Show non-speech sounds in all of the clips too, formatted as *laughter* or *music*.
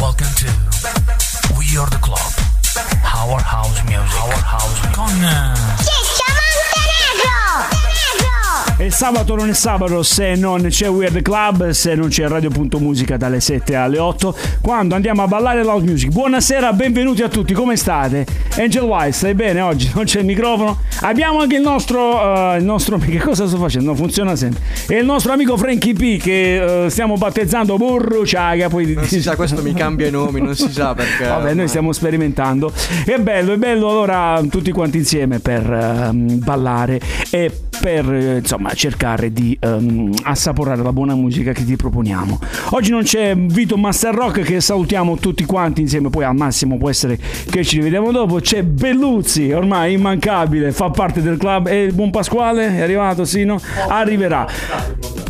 Welcome to We Are the Club. Our House Music. Our House Music. Con Ciccio Montenegro! E sabato non è sabato se non c'è Weird Club, se non c'è Radio.musica dalle 7 alle 8, quando andiamo a ballare loud music. Buonasera, benvenuti a tutti, come state? Angel White, stai bene oggi? Non c'è il microfono? Abbiamo anche il nostro, eh, il nostro che cosa sto facendo? Non funziona sempre. E il nostro amico Frankie P che eh, stiamo battezzando Burro Ciaga, poi Non si sa, questo mi cambia i nomi, non si sa perché. Vabbè, noi stiamo sperimentando. È bello, è bello allora tutti quanti insieme per ehm, ballare e per eh, insomma cercare di ehm, assaporare la buona musica che ti proponiamo. Oggi non c'è Vito Master Rock che salutiamo tutti quanti insieme, poi al massimo può essere che ci rivediamo dopo. C'è Belluzzi, ormai immancabile, fa parte del club. E il buon Pasquale è arrivato, sì, no? Arriverà.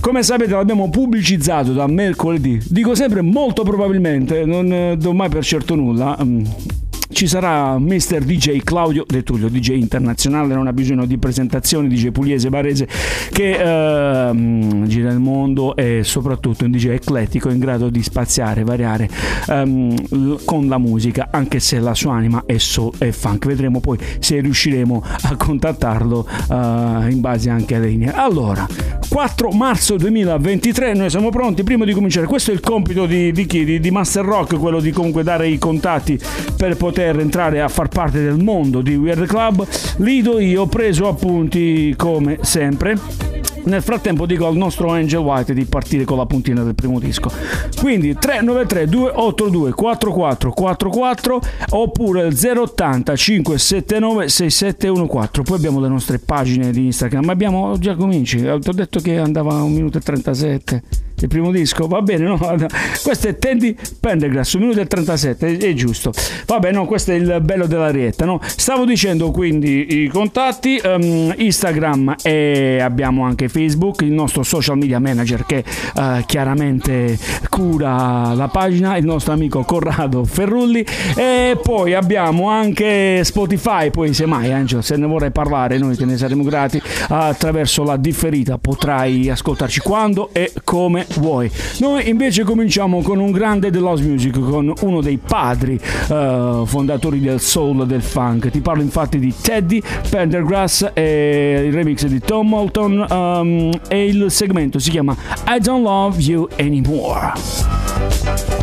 Come sapete l'abbiamo pubblicizzato da mercoledì. Dico sempre molto probabilmente, non eh, do mai per certo nulla. mm, ci sarà Mr. DJ Claudio De Tullio, DJ internazionale, non ha bisogno di presentazioni, DJ pugliese, barese, che ehm, gira il mondo e soprattutto un DJ eclettico in grado di spaziare, variare ehm, con la musica, anche se la sua anima è soul e funk. Vedremo poi se riusciremo a contattarlo eh, in base anche alle linee. Allora, 4 marzo 2023, noi siamo pronti. Prima di cominciare, questo è il compito di, di chi? Di, di Master Rock, quello di comunque dare i contatti per poter entrare a far parte del mondo di Weird Club. Li do io, ho preso appunti come sempre. Nel frattempo dico al nostro Angel White di partire con la puntina del primo disco. Quindi 393 282 4444 oppure il 080 579 6714. Poi abbiamo le nostre pagine di Instagram. Ma abbiamo già cominci. Ti ho detto che andava a 1 minuto e 37 il primo disco, va bene, no? *laughs* Questo è Tandy Pendergrass, 1 minuto e 37, è, giusto. Vabbè, no, questo è il bello della rietta, no? Stavo dicendo quindi i contatti, ehm, Instagram e abbiamo anche Facebook, il nostro social media manager che eh, chiaramente cura la pagina, il nostro amico Corrado Ferrulli e poi abbiamo anche Spotify, poi semmai Angelo, se ne vorrai parlare noi te ne saremo grati attraverso la differita, potrai ascoltarci quando e come vuoi. Noi invece cominciamo con un grande dell'house music, con uno dei padri eh, fondatori del soul, del funk. Ti parlo infatti di Teddy Pendergrass e il remix di Tom Moulton ehm, e il segmento si chiama I Don't Love You Anymore.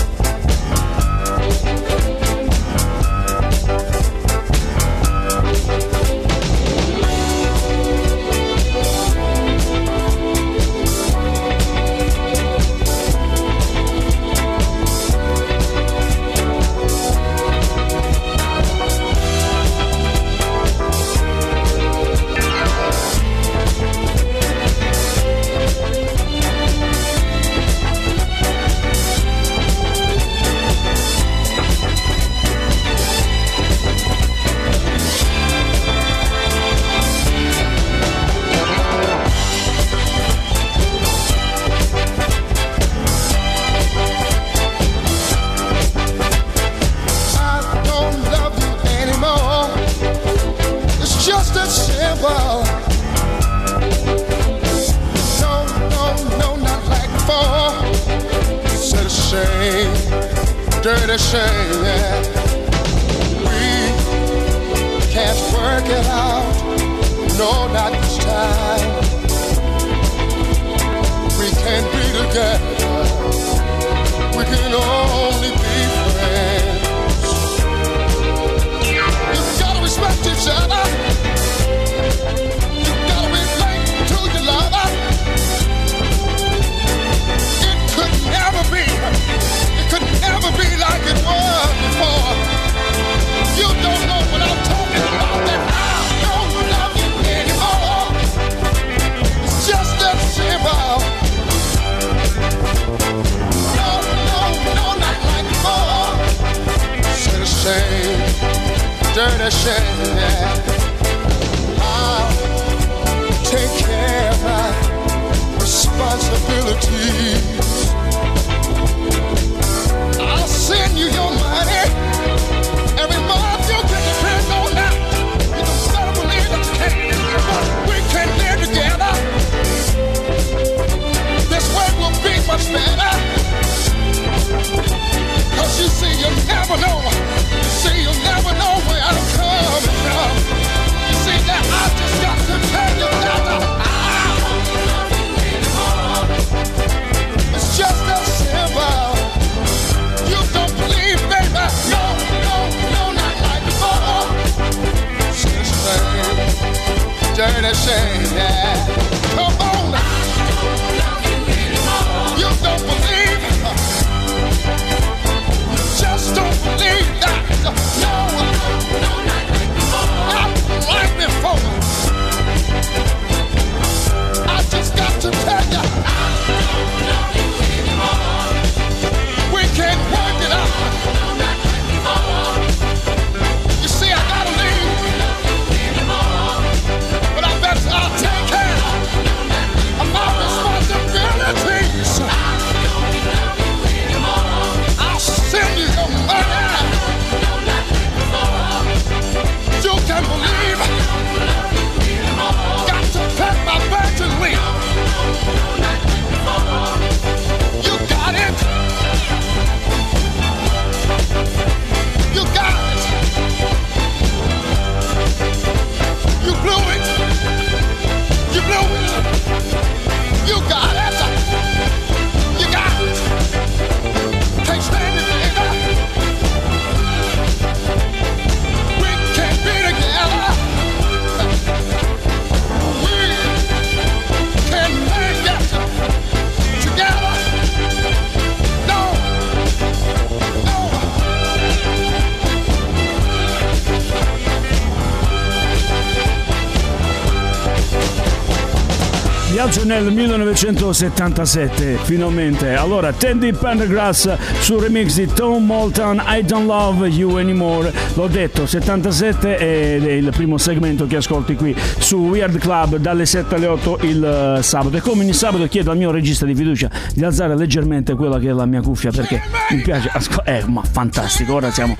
Viaggio nel 1977, finalmente. Allora, Tandy Pendergrass sul remix di Tom Moulton, I Don't Love You Anymore. L'ho detto, 77 ed è il primo segmento che ascolti qui su Weird Club dalle 7 alle 8 il eh, sabato. E come ogni sabato chiedo al mio regista di fiducia di alzare leggermente quella che è la mia cuffia perché mi piace. ascol- eh, ma fantastico, ora siamo,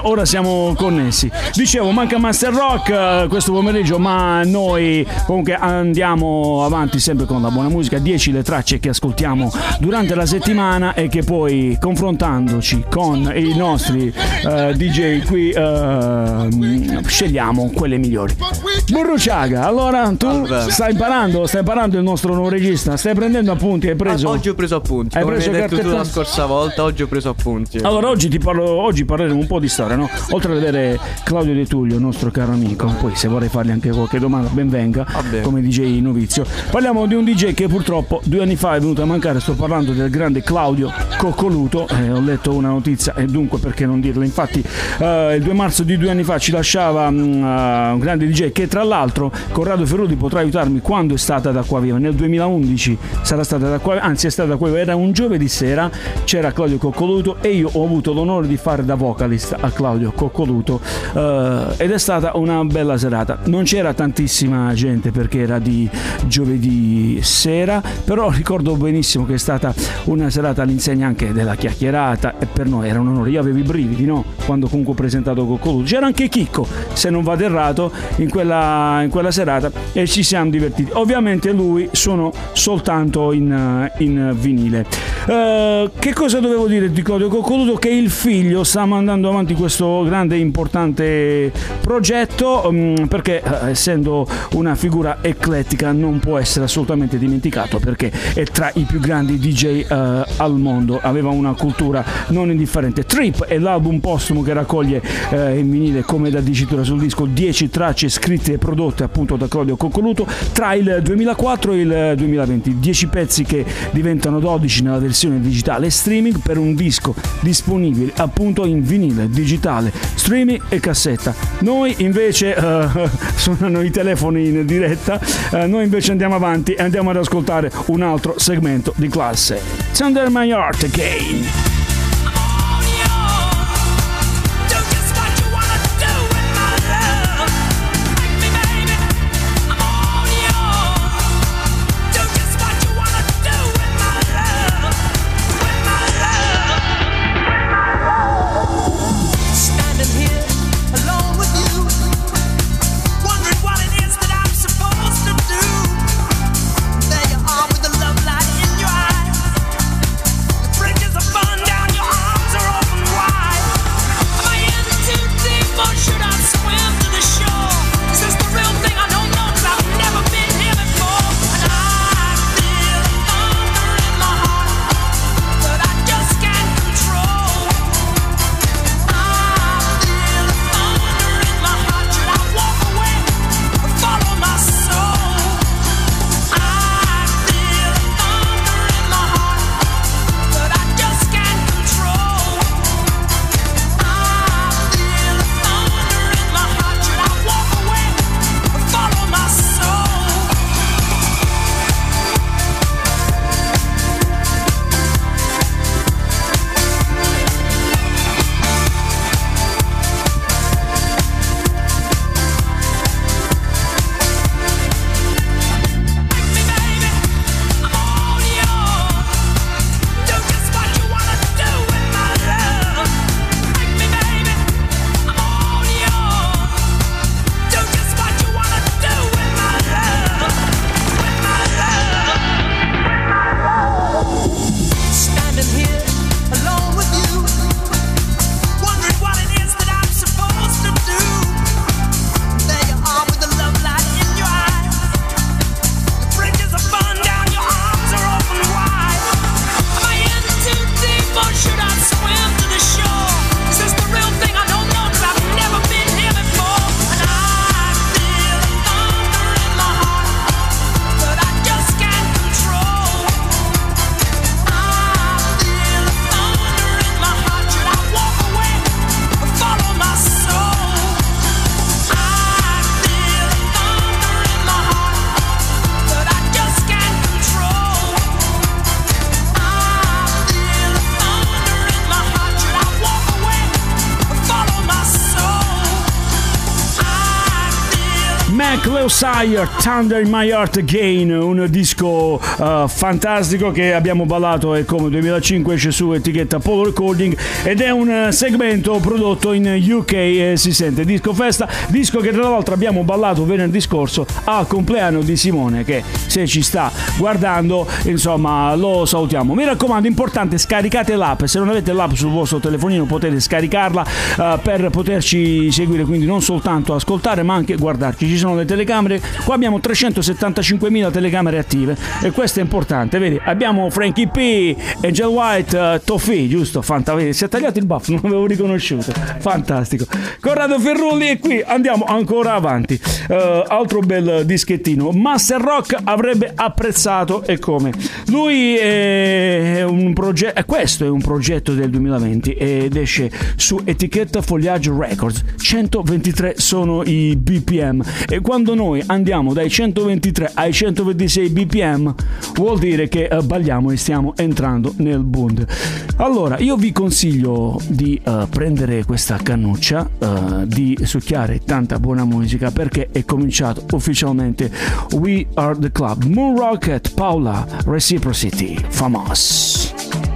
ora siamo connessi. Dicevo, manca Master Rock eh, questo pomeriggio, ma noi comunque andiamo avanti sempre con la buona musica. 10 le tracce che ascoltiamo durante la settimana e che poi confrontandoci con i nostri eh, DJ qui eh, scegliamo quelle migliori. Burruciaga, allora tu Salve. stai imparando, stai imparando il nostro nuovo regista, stai prendendo appunti, hai preso... Oggi ho preso appunti. Hai preso detto tu la scorsa volta, oggi ho preso appunti. Allora oggi ti parlo, oggi parleremo un po' di storia, no? Oltre ad avere Claudio De Tullio, nostro caro amico, poi se vorrei fargli anche qualche domanda, ben venga, Vabbè. come DJ Novizio. Parliamo di un DJ che purtroppo due anni fa è venuto a mancare, sto parlando del grande Claudio Coccoluto, eh, ho letto una notizia e dunque perché non dirla, infatti eh, il 2 marzo di due anni fa ci lasciava mm, eh, un grande DJ che tra l'altro Corrado Ferrudi potrà aiutarmi quando è stata da qua viva, nel 2011 sarà stata da qua, anzi è stata da qua viva, era un giovedì sera, c'era Claudio Coccoluto e io ho avuto l'onore di fare da vocalist a Claudio Coccoluto eh, ed è stata una bella serata. Non c'era tantissima gente perché era di giovedì sera, però ricordo benissimo che è stata una serata all'insegna anche della chiacchierata e per noi era un onore. Io avevo i brividi, no? Quando comunque ho presentato Coccoluto. C'era anche Chicco, se non vado errato, in quella, in quella serata e ci siamo divertiti. Ovviamente lui suonò soltanto in, in vinile. Eh, che cosa dovevo dire di Claudio Coccoluto? Che il figlio sta mandando avanti questo grande e importante progetto mm, perché eh, essendo una figura eclettica non può essere assolutamente dimenticato perché è tra i più grandi DJ eh, al mondo, aveva una cultura non indifferente. Trip è l'album postumo che raccoglie eh, in vinile come da dicitura sul disco 10 tracce scritte e prodotte appunto da Claudio Coccoluto tra il 2004 e il 2020, 10 pezzi che diventano 12 nella versione digitale streaming per un disco disponibile appunto in vinile, digitale, streaming e cassetta. Noi invece eh, *laughs* suonano i telefoni in diretta, noi invece andiamo avanti e andiamo ad ascoltare un altro segmento di classe. Thunder My Heart Again. Leosire, Thunder in My Heart Again, un disco eh, fantastico che abbiamo ballato e come 2005 esce su etichetta Polo Recording ed è un eh, segmento prodotto in UK e si sente disco festa, disco che tra l'altro abbiamo ballato venerdì scorso al compleanno di Simone che se ci sta guardando insomma lo salutiamo. Mi raccomando, importante scaricate l'app, se non avete l'app sul vostro telefonino potete scaricarla eh, per poterci seguire, quindi non soltanto ascoltare ma anche guardarci. Ci sono le telecamere, qua abbiamo 375.000 telecamere attive e questo è importante, vedi? Abbiamo Frankie P, Angel White, uh, Toffee, giusto? Fanta, vedi? Si è tagliato il buff, *laughs* non l'avevo riconosciuto. Fantastico. Corrado Ferrulli e qui andiamo ancora avanti. Uh, altro bel dischettino. Master Rock avrebbe apprezzato e come? Lui è un progetto, questo è un progetto del 2020 ed esce su etichetta Fogliage Records. 123 sono i BPM e quando noi andiamo dai 123 ai 126 BPM vuol dire che eh, balliamo e stiamo entrando nel Bund. Allora, io vi consiglio di eh, prendere questa cannuccia, eh, di succhiare tanta buona musica perché è cominciato ufficialmente We Are The Club. Moon Rocket, Paula, Reciprocity, Famos.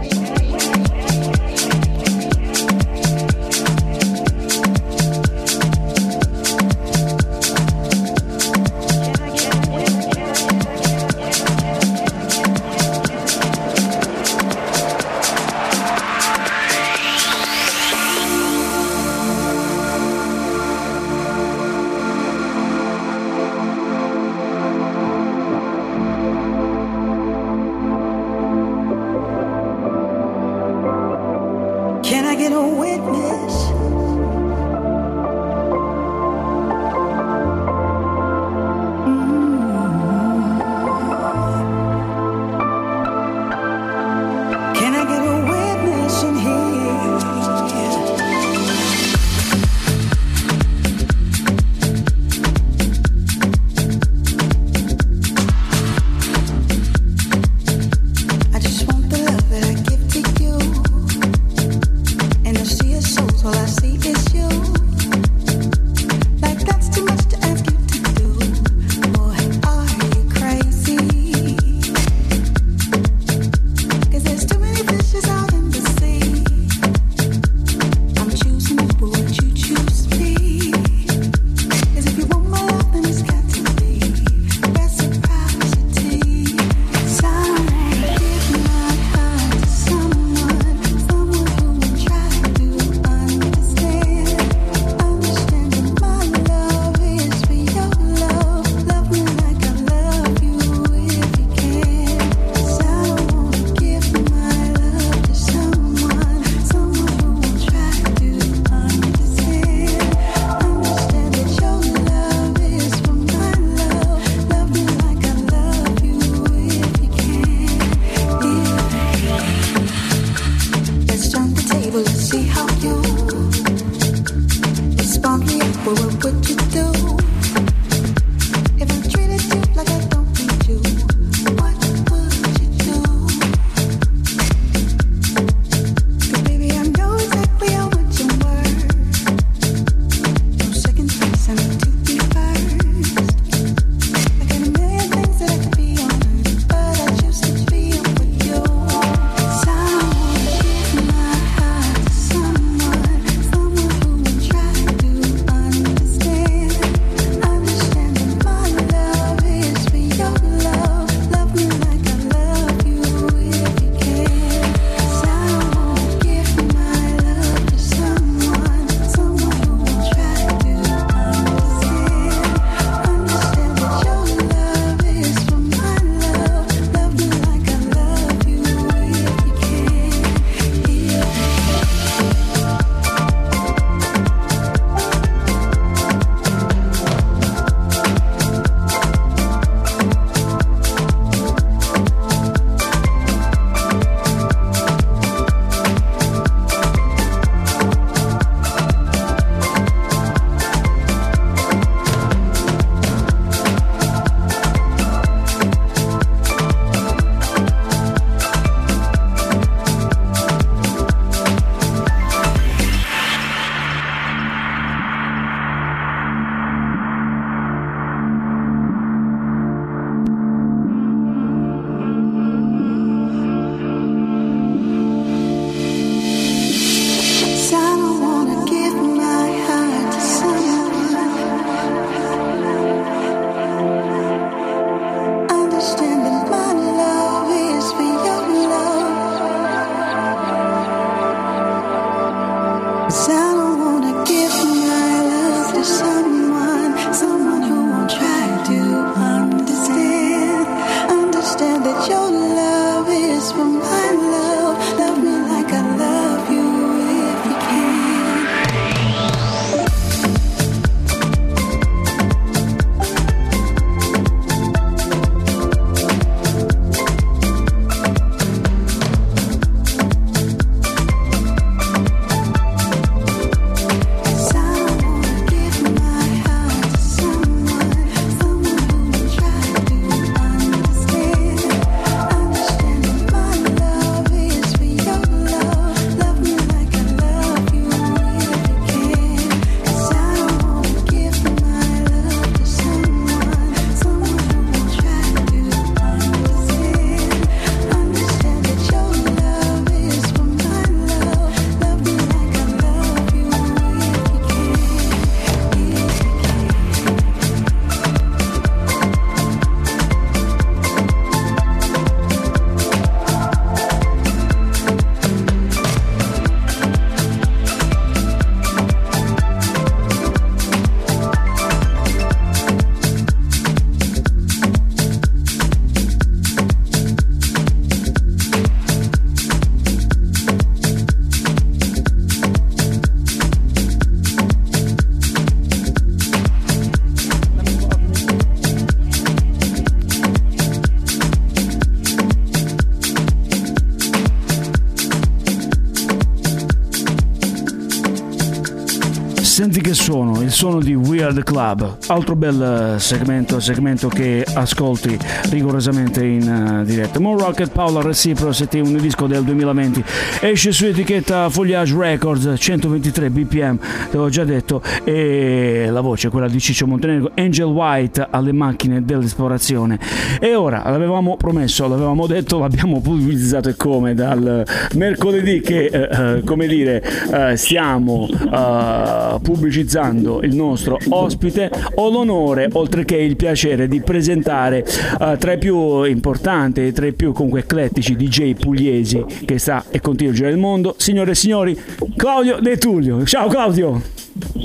Suono di Weird Club, altro bel eh, segmento, segmento che ascolti rigorosamente in eh, diretta. More Rocket Paula Reciprocity, un disco del 2020, esce su etichetta Foliage Records, 123 bpm, l'ho già detto, e la voce, quella di Ciccio Montenegro, Angel White alle macchine dell'esplorazione. E ora, l'avevamo promesso, l'avevamo detto, *laughs* l'abbiamo pubblicizzato e come dal mercoledì che, eh, eh, come dire, eh, stiamo eh, pubblicizzando il nostro ospite, ho l'onore, oltre che il piacere, di presentare eh, tra i più importanti e tra i più comunque eclettici DJ pugliesi che sta e continua a girare il mondo, signore e signori, Claudio De Tullio. Ciao Claudio!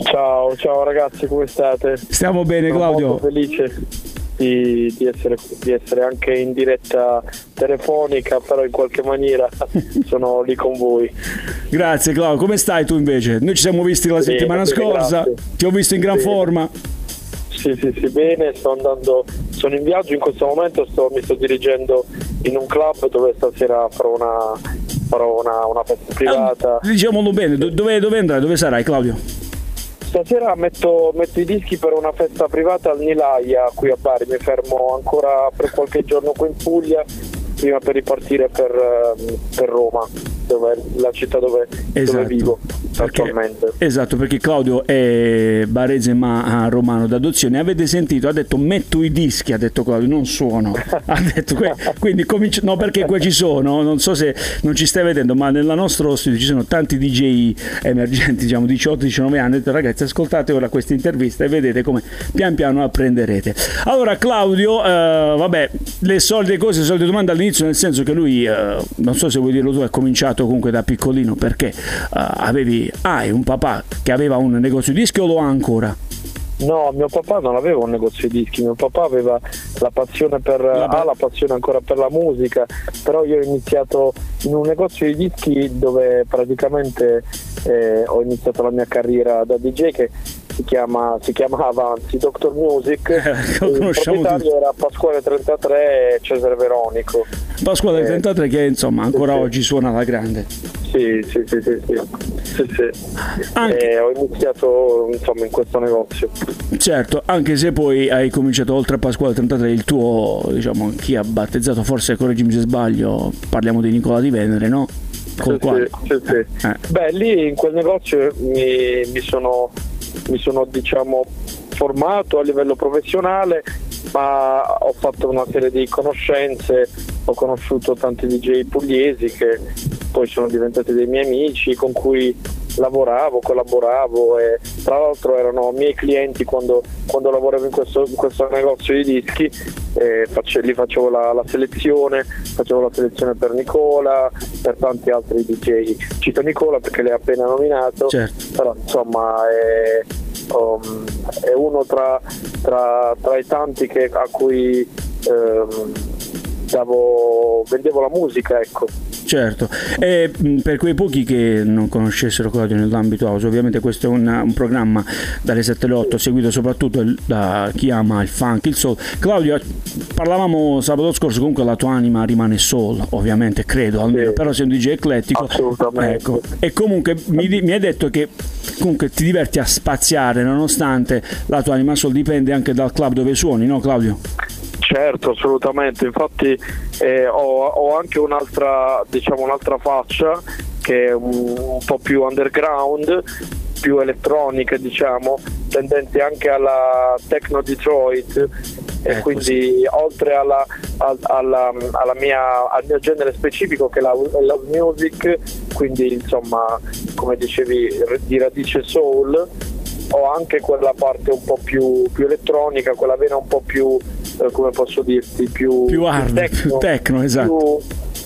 Ciao, ciao ragazzi, come state? Stiamo bene Sono Claudio? molto felice di, di essere, di essere anche in diretta telefonica, però in qualche maniera *laughs* sono lì con voi. Grazie Claudio, come stai tu invece? Noi ci siamo visti la Bene, settimana scorsa, grazie. ti ho visto in gran Bene. forma. Sì, sì, sì, bene, sto andando, sono in viaggio in questo momento, sto- mi sto dirigendo in un club dove stasera farò una, farò una, una festa privata. Diciamolo bene, do- dove, dove andrai? Dove sarai Claudio? Stasera metto, metto i dischi per una festa privata al Nilaia qui a Bari, mi fermo ancora per qualche giorno qui in Puglia prima per ripartire per, ehm, per Roma, dove la città dove, dove vivo Perché- attualmente. esatto, perché Claudio è barese ma ah, romano d'adozione. Avete sentito? Ha detto metto i dischi, ha detto Claudio, non suono. Ha detto quindi cominci- no perché qua ci sono, non so se non ci stai vedendo, ma nel nostro studio ci sono tanti DJ emergenti, diciamo 18-19 anni. Ho detto ragazzi, ascoltate ora questa intervista e vedete come pian piano apprenderete. Allora Claudio, eh, vabbè, le solite cose, le solite domande all'inizio, nel senso che lui, eh, non so se vuoi dirlo tu, ha cominciato comunque da piccolino perché eh, avevi, hai un papà che aveva un negozio di dischi o lo ha ancora? No, mio papà non aveva un negozio di dischi, mio papà aveva la passione per, ha la passione ancora per la musica, però io ho iniziato in un negozio di dischi dove praticamente eh, ho iniziato la mia carriera da DJ che si, chiama, si chiamava anzi Doctor Music, *laughs* lo il proprietario era Pasquale 33 e Cesare Veronico. Pasquale Eh, 33 che insomma ancora sì. oggi suona alla grande. Sì, sì, sì, sì, sì. Sì. Anche- E ho iniziato insomma in questo negozio. Certo, anche se poi hai cominciato oltre a Pasquale 33 il tuo, diciamo, chi ha battezzato, forse correggimi se sbaglio, parliamo di Nicola di Venere, no? Sì, sì, sì. Eh. Beh, lì in quel negozio mi, mi sono, mi sono diciamo, formato a livello professionale, ma ho fatto una serie di conoscenze, ho conosciuto tanti DJ pugliesi che poi sono diventati dei miei amici con cui lavoravo, collaboravo e tra l'altro erano miei clienti quando, quando lavoravo in questo, in questo negozio di dischi eh, face- lì facevo la, la selezione, facevo la selezione per Nicola, per tanti altri DJ. Cito Nicola perché l'hai appena nominato, Certo. però insomma è, um, è uno tra, tra- tra i tanti che- a cui ehm, davo- vendevo la musica, ecco. Certo, e mh, per quei pochi che non conoscessero Claudio nell'ambito house, ovviamente questo è un, un programma dalle 7 alle 8 seguito soprattutto da chi ama il funk, il soul. Claudio, parlavamo sabato scorso, comunque la tua anima rimane soul, ovviamente, credo, almeno, Sì. però sei un DJ eclettico. Assolutamente. Ecco. E comunque mi, mi hai detto che comunque ti diverti a spaziare nonostante la tua anima soul dipende anche dal club dove suoni, no Claudio? Certo, assolutamente. Infatti eh, ho, ho anche un'altra, diciamo, un'altra faccia che è un, un po' più underground, più elettronica, diciamo, tendente anche alla techno Detroit. E Ecco, quindi oltre alla, al- alla- alla mia- al mio genere specifico che è la, la music, quindi insomma come dicevi di radice soul, ho anche quella parte un po' più, più elettronica, quella vena un po' più, eh, come posso dirti, più, Più hard, più techno, esatto. più-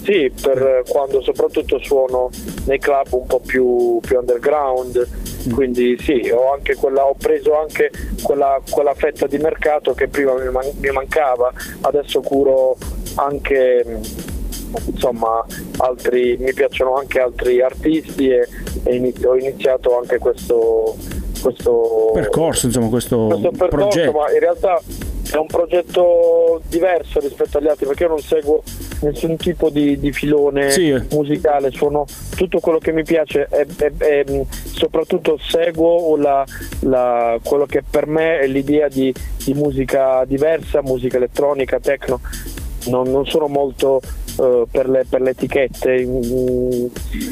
sì, per eh, quando soprattutto suono nei club un po' più, più underground. Mm. Quindi sì, ho, anche quella, ho preso anche quella, quella fetta di mercato che prima mi, man- mi mancava, adesso curo anche mh, insomma altri, mi piacciono anche altri artisti e, e inizio- ho iniziato anche questo, questo Percorso, insomma, questo, questo percorso, progetto. ma in realtà è un progetto diverso rispetto agli altri perché io non seguo nessun tipo di, di filone Sì. musicale, suono tutto quello che mi piace e, e- e, soprattutto seguo la- la- quello che per me è l'idea di, di musica diversa, musica elettronica, techno. Non, non sono molto eh, per, le, per le etichette mm,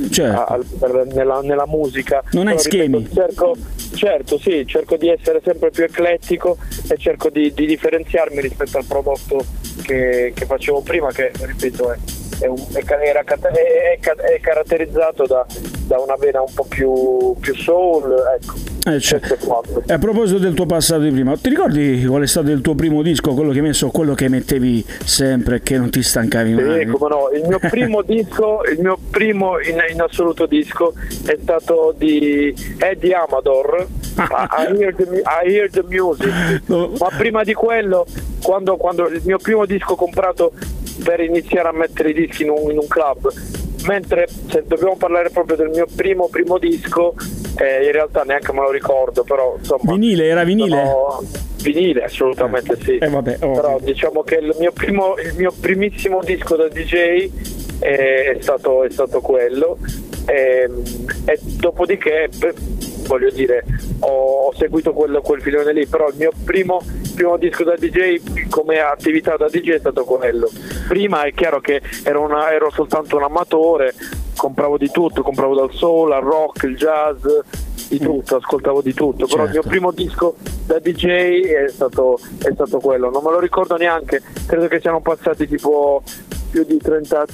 Certo. a- per- nella, nella musica. Non hai Però, ripeto, schemi. cerco, certo, sì, cerco di essere sempre più eclettico e cerco di, di differenziarmi rispetto al prodotto che, che facevo prima, che ripeto è, è un- è è- è ca- è caratterizzato da, da una vena un po' più, più soul. Ecco, Eh, cioè, a proposito del tuo passato di prima, ti ricordi qual è stato il tuo primo disco, quello che hai messo, quello che mettevi sempre che non ti stancavi mai? Sì, come no, il mio primo *laughs* disco, il mio primo in, in assoluto disco è stato di Eddie Amador, I, Hear the, I Hear the Music, No. ma prima di quello, quando, quando il mio primo disco comprato per iniziare a mettere i dischi in un, in un club, mentre se dobbiamo parlare proprio del mio primo primo disco, eh, in realtà neanche me lo ricordo, però insomma... Vinile, era vinile? sono- Vinile, assolutamente sì. Eh, vabbè, ovvio. Però diciamo che il mio, primo, il mio primissimo disco da DJ è, è stato, è stato quello. E, e dopodiché, voglio dire, ho, ho seguito quello, quel filone lì, però il mio primo, primo disco da DJ come attività da DJ è stato quello. Prima è chiaro che ero, una- ero soltanto un amatore, compravo di tutto, compravo dal soul al rock, il jazz, di tutto, ascoltavo di tutto, però il mio Certo. primo disco da DJ è stato, è stato quello, non me lo ricordo neanche, credo che siano passati tipo più di 30,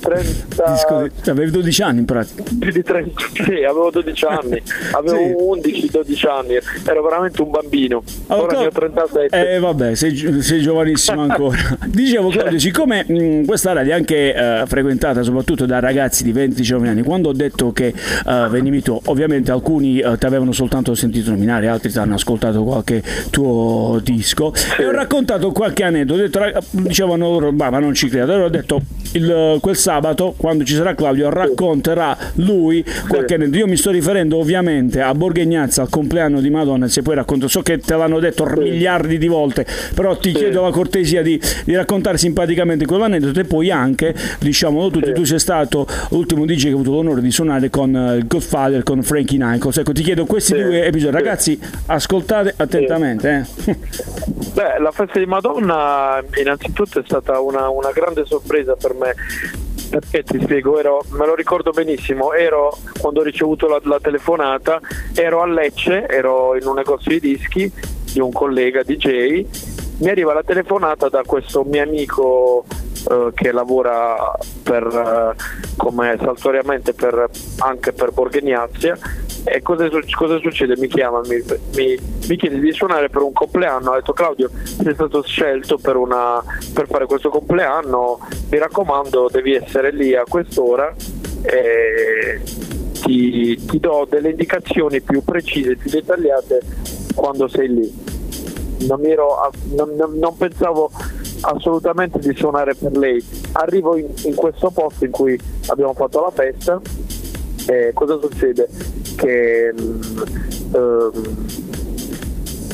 30 Disco di- avevi 12 anni in pratica. più di 30, sì, avevo 12 anni, *laughs* avevo 11-12 anni, ero veramente un bambino, Oh, ora ne ho Cla- 37. Eh vabbè, sei, sei giovanissimo ancora. *laughs* Dicevo Claudio, siccome mh, questa radio è anche eh, frequentata soprattutto da ragazzi di 20-19 anni, quando ho detto che eh, venivi tu, ovviamente alcuni eh, ti avevano soltanto sentito nominare, altri ti hanno ascoltato qualche tuo disco e ho raccontato qualche aneddoto, detto, dicevano loro, "Bah, ma non ci credo, allora ho detto il- quel sabato quando ci sarà Claudio racconterà lui qualche aneddoto. Io mi sto riferendo ovviamente a Borghegnazza, al compleanno di Madonna, se poi racconto, so che te l'hanno detto miliardi di volte, però ti chiedo la cortesia di, di raccontare simpaticamente quell'aneddoto e poi anche, diciamolo tutti, tu sei stato l'ultimo DJ che ha avuto l'onore di suonare con eh, il Godfather, con Frankie Nichols. Ecco, ti chiedo questi due episodi. Ragazzi, ascoltate attentamente. Eh. Beh, la festa di Madonna innanzitutto è stata una, una grande sorpresa per me. Perché ti spiego, ero- me lo ricordo benissimo, ero quando ho ricevuto la, la telefonata, ero a Lecce, ero in un negozio di dischi di un collega DJ, mi arriva la telefonata da questo mio amico eh, che lavora per, eh, come saltuariamente per- anche per Borghegnazia E cosa, su- cosa succede? Mi chiama, mi, mi- mi chiede di suonare per un compleanno. Ho detto Claudio, sei stato scelto per, una- per fare questo compleanno, mi raccomando, devi essere lì a quest'ora. E ti, ti do delle indicazioni più precise, più dettagliate quando sei lì. Non, ero non- non pensavo assolutamente di suonare per lei. Arrivo in, in questo posto in cui abbiamo fatto la festa e cosa succede? Che mm, ehm,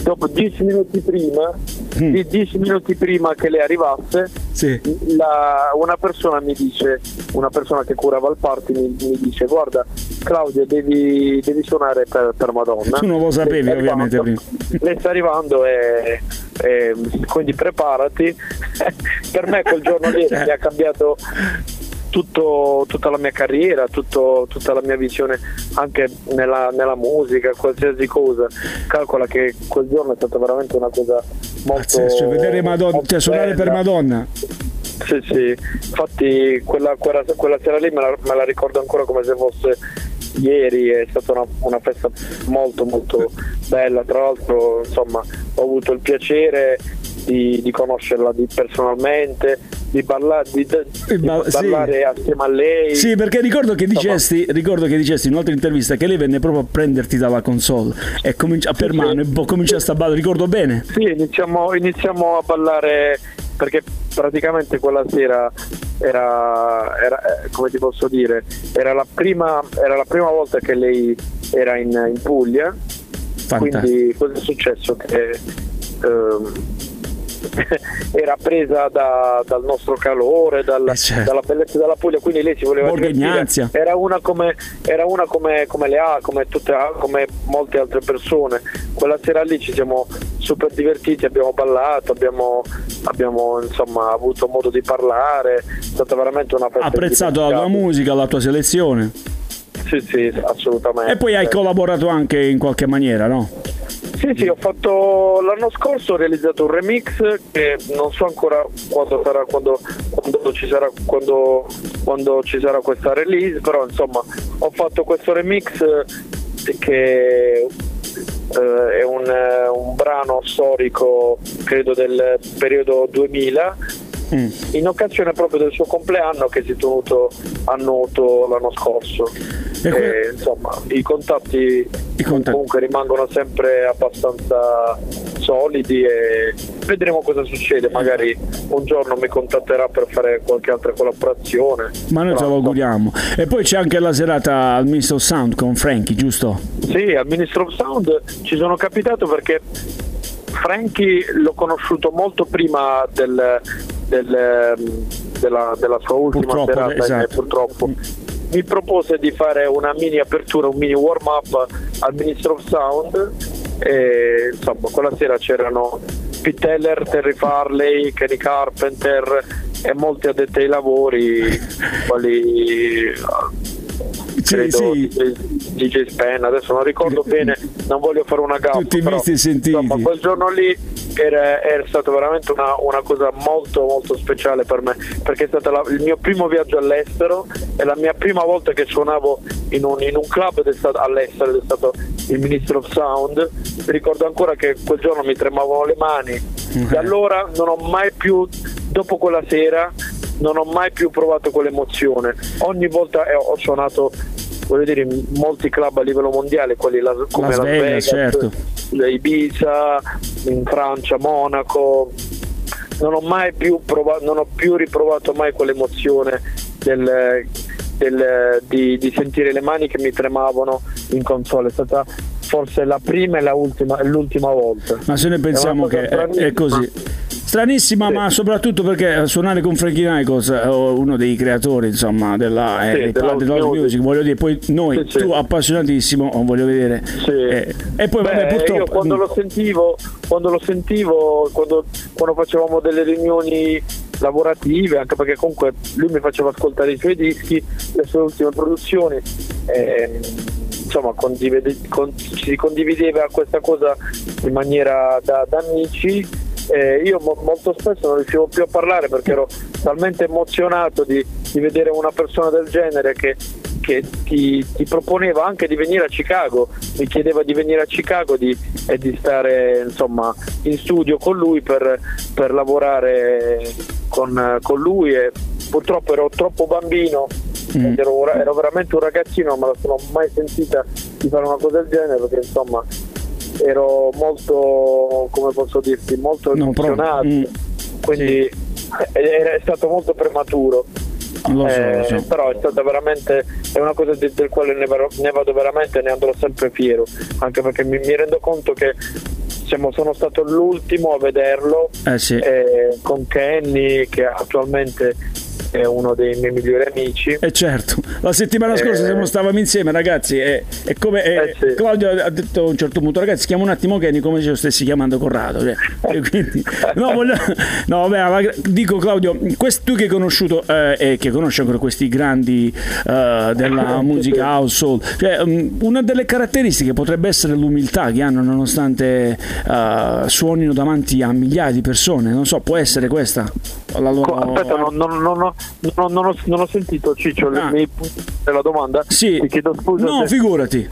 dopo dieci minuti prima, di- dieci minuti prima che lei arrivasse, Sì. la- una persona mi dice, una persona che curava il party mi, mi dice guarda Claudio devi, devi suonare per, per Madonna. Tu non lo sapevi, Lei ovviamente, arrivando- Lei sta arrivando e, e quindi preparati. *laughs* per me quel giorno lì Cioè. mi ha cambiato tutto- tutta la mia carriera, tutto- tutta la mia visione anche nella, nella musica, qualsiasi cosa. Calcola che quel giorno è stata veramente una cosa molto... Pazzesco, cioè, vedere Madonna, cioè suonare per. Madonna. Sì, sì, infatti quella, quella- quella sera lì me la, me la ricordo ancora come se fosse ieri, è stata una, una festa molto molto bella, tra l'altro insomma ho avuto il piacere di, di conoscerla di- personalmente, di, balla- di- di ba- sì. ballare assieme a lei. Sì, perché ricordo che dicesti, ricordo che dicesti in un'altra intervista che lei venne proprio a prenderti dalla console e comincia per Sì, mano sì. e boh, cominciaste a ballare, ricordo bene. Sì, iniziamo, iniziamo a ballare perché praticamente quella sera era, era, eh, come ti posso dire, era la prima, era la prima volta che lei era in, in Puglia, Fantastico. quindi cosa è successo? Che ehm, *laughs* era presa da- dal nostro calore, dal- Eh, certo. dalla bellezza della Puglia, quindi lei si voleva divertire. Era una come, era una come, come le ha, come, tutte, come molte altre persone. Quella sera lì ci siamo super divertiti, abbiamo ballato, abbiamo, abbiamo insomma avuto modo di parlare, è stata veramente una festa. Ha apprezzato la tua musica, la tua selezione. Sì, sì, assolutamente. E poi hai collaborato anche in qualche maniera, no? Sì, sì, ho fatto l'anno scorso ho realizzato un remix che non so ancora quando sarà quando, quando ci sarà quando, quando ci sarà questa release, però insomma ho fatto questo remix eh, che eh, è un, eh, un brano storico credo del periodo 2000 Mm. in occasione proprio del suo compleanno che si è tenuto a Noto l'anno scorso. E que- E, insomma, i contatti, I contatti. comunque rimangono sempre abbastanza solidi e vedremo cosa succede. Magari un giorno mi contatterà per fare qualche altra collaborazione. Ma noi ce lo auguriamo. E poi c'è anche la serata al Ministro Sound con Frankie, giusto? Sì, al Ministro of Sound ci sono capitato perché Frankie l'ho conosciuto molto prima del- del, ehm, della, della sua ultima Purtroppo, serata e esatto. purtroppo mi propose di fare una mini apertura, un mini warm up al Ministro of Sound e insomma quella sera c'erano Pete Teller, Terry Farley, Kenny Carpenter e molti addetti ai lavori *laughs* quali Sì, sì. DJ, DJ Spen, adesso non ricordo bene, non voglio fare una gaffa. Tutti però, visti e sentiti. Insomma, quel giorno lì era, era stato veramente una, una cosa molto molto speciale per me, perché è stato la- il mio primo viaggio all'estero e la mia prima volta che suonavo in un, in un club ed è stato, all'estero ed è stato il Ministro of Sound. Ricordo ancora che quel giorno mi tremavano le mani. Da allora non ho mai più, dopo quella sera, non ho mai più provato quell'emozione. Ogni volta eh, ho suonato, voglio dire, in molti club a livello mondiale, quelli la- come Las Las Vegas, Vegas, certo. Ibiza, in Francia, Monaco. Non ho mai più provato, non ho più riprovato mai quell'emozione del, del- di, di sentire le mani che mi tremavano in console. È stata forse la prima e la ultima, l'ultima volta. Ma se noi pensiamo che è, è così. Stranissima, ma soprattutto perché suonare con Frankie Nichols, eh, uno dei creatori insomma, della, Sì, eh, della della house music, voglio dire, poi noi, Sì, tu appassionatissimo, oh, voglio vedere. Eh, e poi vabbè, Beh, purtroppo... io quando lo sentivo, quando lo sentivo, quando, quando facevamo delle riunioni lavorative, anche perché comunque lui mi faceva ascoltare i suoi dischi, le sue ultime produzioni, ehm, insomma condivide- con- si condivideva questa cosa in maniera da, da amici. Eh, io mo- molto spesso non riuscivo più a parlare perché ero talmente emozionato di, di vedere una persona del genere che che ti, ti proponeva anche di venire a Chicago, mi chiedeva di venire a Chicago di- e di stare insomma in studio con lui per, per lavorare con, con lui e purtroppo ero troppo bambino Mm. ero, ero veramente un ragazzino, non me la sono mai sentita di fare una cosa del genere perché insomma ero molto, come posso dirti, molto emozionato, mm. quindi è, è stato molto prematuro. Lo so, Eh, so. però è stata veramente è una cosa di- del quale ne, ne vado veramente ne andrò sempre fiero anche perché mi, mi rendo conto che siamo- sono stato l'ultimo a vederlo Eh sì. eh, con Kenny che attualmente è uno dei miei migliori amici E certo, la settimana scorsa Eh. siamo stavamo insieme ragazzi e, e come Eh, sì. Claudio ha detto a un certo punto ragazzi chiama un attimo Kenny come se lo stessi chiamando Corrado cioè, *laughs* quindi, no, voglio- no, vabbè, ma dico Claudio quest- tu che hai conosciuto eh, e che conosci ancora questi grandi eh, della *laughs* musica house soul cioè, um, una delle caratteristiche potrebbe essere l'umiltà che hanno nonostante eh, suonino davanti a migliaia di persone non so può essere questa la loro Aspetta, non, non- non ho, non- non ho- non ho sentito Ciccio Ah. nei punti della domanda. Sì. Ti chiedo scusa. No, se- figurati.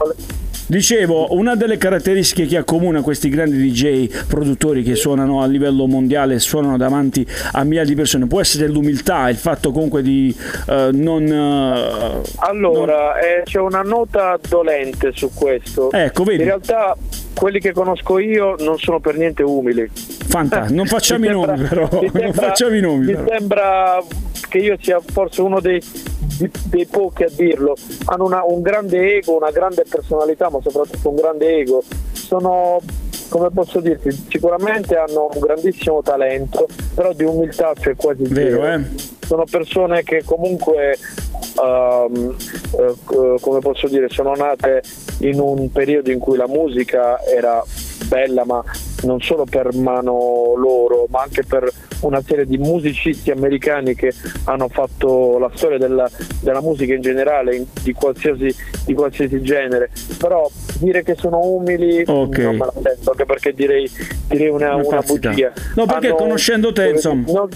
Dicevo, una delle caratteristiche che accomuna questi grandi DJ produttori che suonano a livello mondiale suonano davanti a migliaia di persone può essere l'umiltà, il fatto comunque di eh, non... eh, Allora, eh, c'è una nota dolente su questo. Ecco, vedi. In realtà quelli che conosco io non sono per niente umili. Fantastico, non *laughs* facciamo i Mi nomi sembra- però, mi non sembra- facciamo i nomi Mi però. sembra che io sia forse uno dei, dei pochi a dirlo. Hanno una- un grande ego, una grande personalità, ma soprattutto un grande ego. Sono, come posso dirti, sicuramente hanno un grandissimo talento, però di umiltà c'è quasi Vero, zero. eh? Sono persone che comunque, eh, eh, come posso dire, sono nate in un periodo in cui la musica era bella, ma non solo per mano loro, ma anche per una serie di musicisti americani che hanno fatto la storia della, della musica in generale, in- di, qualsiasi, di qualsiasi genere. Però dire che sono umili Ok. non me la sento, anche perché direi, direi una, Una una bugia. No, perché conoscendo te, insomma. non-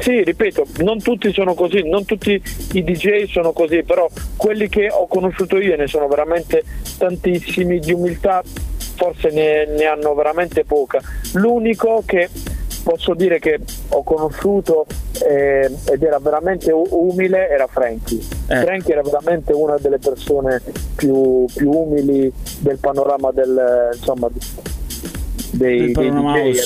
sì, ripeto, non tutti sono così, non tutti i DJ sono così, però quelli che ho conosciuto io ne sono veramente tantissimi di umiltà, forse ne, ne hanno veramente poca. L'unico che posso dire che ho conosciuto eh, ed era veramente umile era Frankie. Eh. Frankie era veramente una delle persone più, più umili del panorama del, insomma, dei, Il dei house,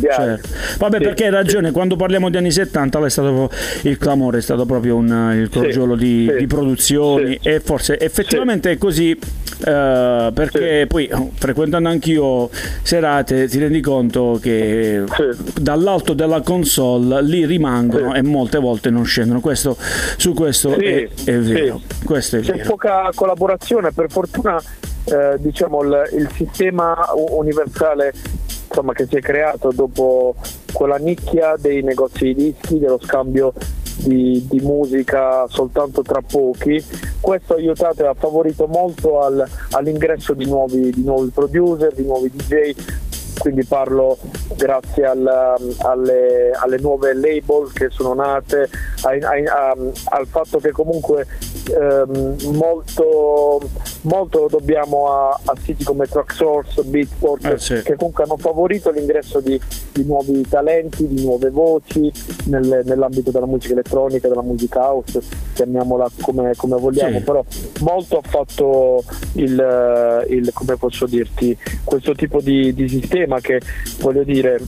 certo. Vabbè, Sì, perché hai ragione, quando parliamo di anni 70 là è stato il clamore è stato proprio un, il crogiolo di, sì, di produzioni sì. e forse effettivamente è così eh, perché poi oh, frequentando anch'io serate ti rendi conto che Sì. dall'alto della console lì rimangono Sì. e molte volte non scendono. Questo, su questo Sì, è, è vero. sì. Questo è C'è vero. poca collaborazione, per fortuna eh, diciamo il, il sistema universale insomma, che si è creato dopo quella nicchia dei negozi di dischi, dello scambio di, di musica soltanto tra pochi, questo ha aiutato e ha favorito molto al- all'ingresso di nuovi, di nuovi producer, di nuovi DJ quindi parlo grazie al- alle, alle nuove label che sono nate, ai- ai- a- al fatto che comunque ehm, molto, molto lo dobbiamo a, a siti come Tracksource, Beatport, Eh, sì. che comunque hanno favorito l'ingresso di, di nuovi talenti, di nuove voci nel- nell'ambito della musica elettronica, della musica house, chiamiamola come, come vogliamo, Sì. però molto ha fatto il, il- come posso dirti, questo tipo di, di sistema che voglio dire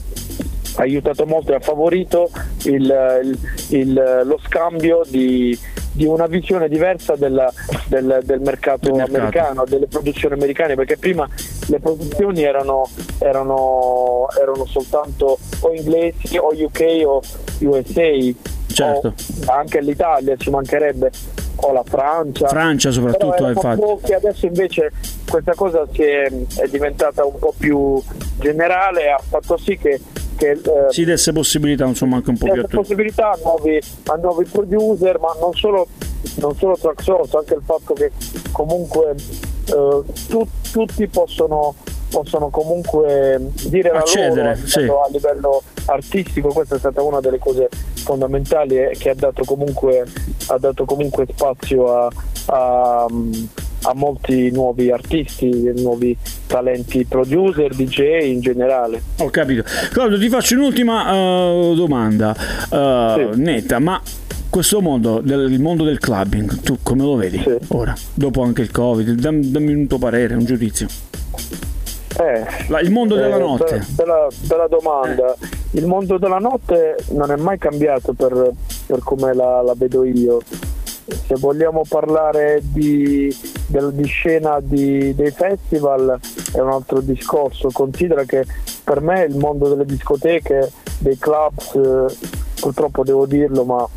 ha aiutato molto e ha favorito il- il- lo scambio di, di una visione diversa della- del, del mercato Del mercato. americano, delle produzioni americane, perché prima le produzioni erano, erano, erano soltanto o inglesi o UK o USA, Certo. anche l'Italia ci mancherebbe, o la Francia. Francia soprattutto, infatti. pochi, adesso invece questa cosa si è, è diventata un po' più generale e ha fatto sì che, che eh, Si desse possibilità insomma anche un po' più a tutti. possibilità a nuovi, a nuovi producer, ma non solo, non solo track source, anche il fatto che comunque eh, tu- tutti possono, possono comunque dire la Accedere, loro a sì. livello, a livello artistico, questa è stata una delle cose fondamentali e che ha dato comunque, ha dato comunque spazio a, a- a molti nuovi artisti, nuovi talenti producer, DJ in generale. Ho capito. Claudio, ti faccio un'ultima eh, domanda eh, Sì. netta, ma questo mondo, del, il mondo del clubbing, tu come lo vedi Sì. ora, dopo anche il Covid? Dam- dammi un tuo parere, un giudizio. Eh, La- il mondo della Eh, notte. be- Bella, bella domanda. Il mondo della notte non è mai cambiato per, per come la, la vedo io. Se vogliamo parlare di, del- di scena di- dei festival è un altro discorso. Considera che per me il mondo delle discoteche, dei clubs, eh, purtroppo devo dirlo, ma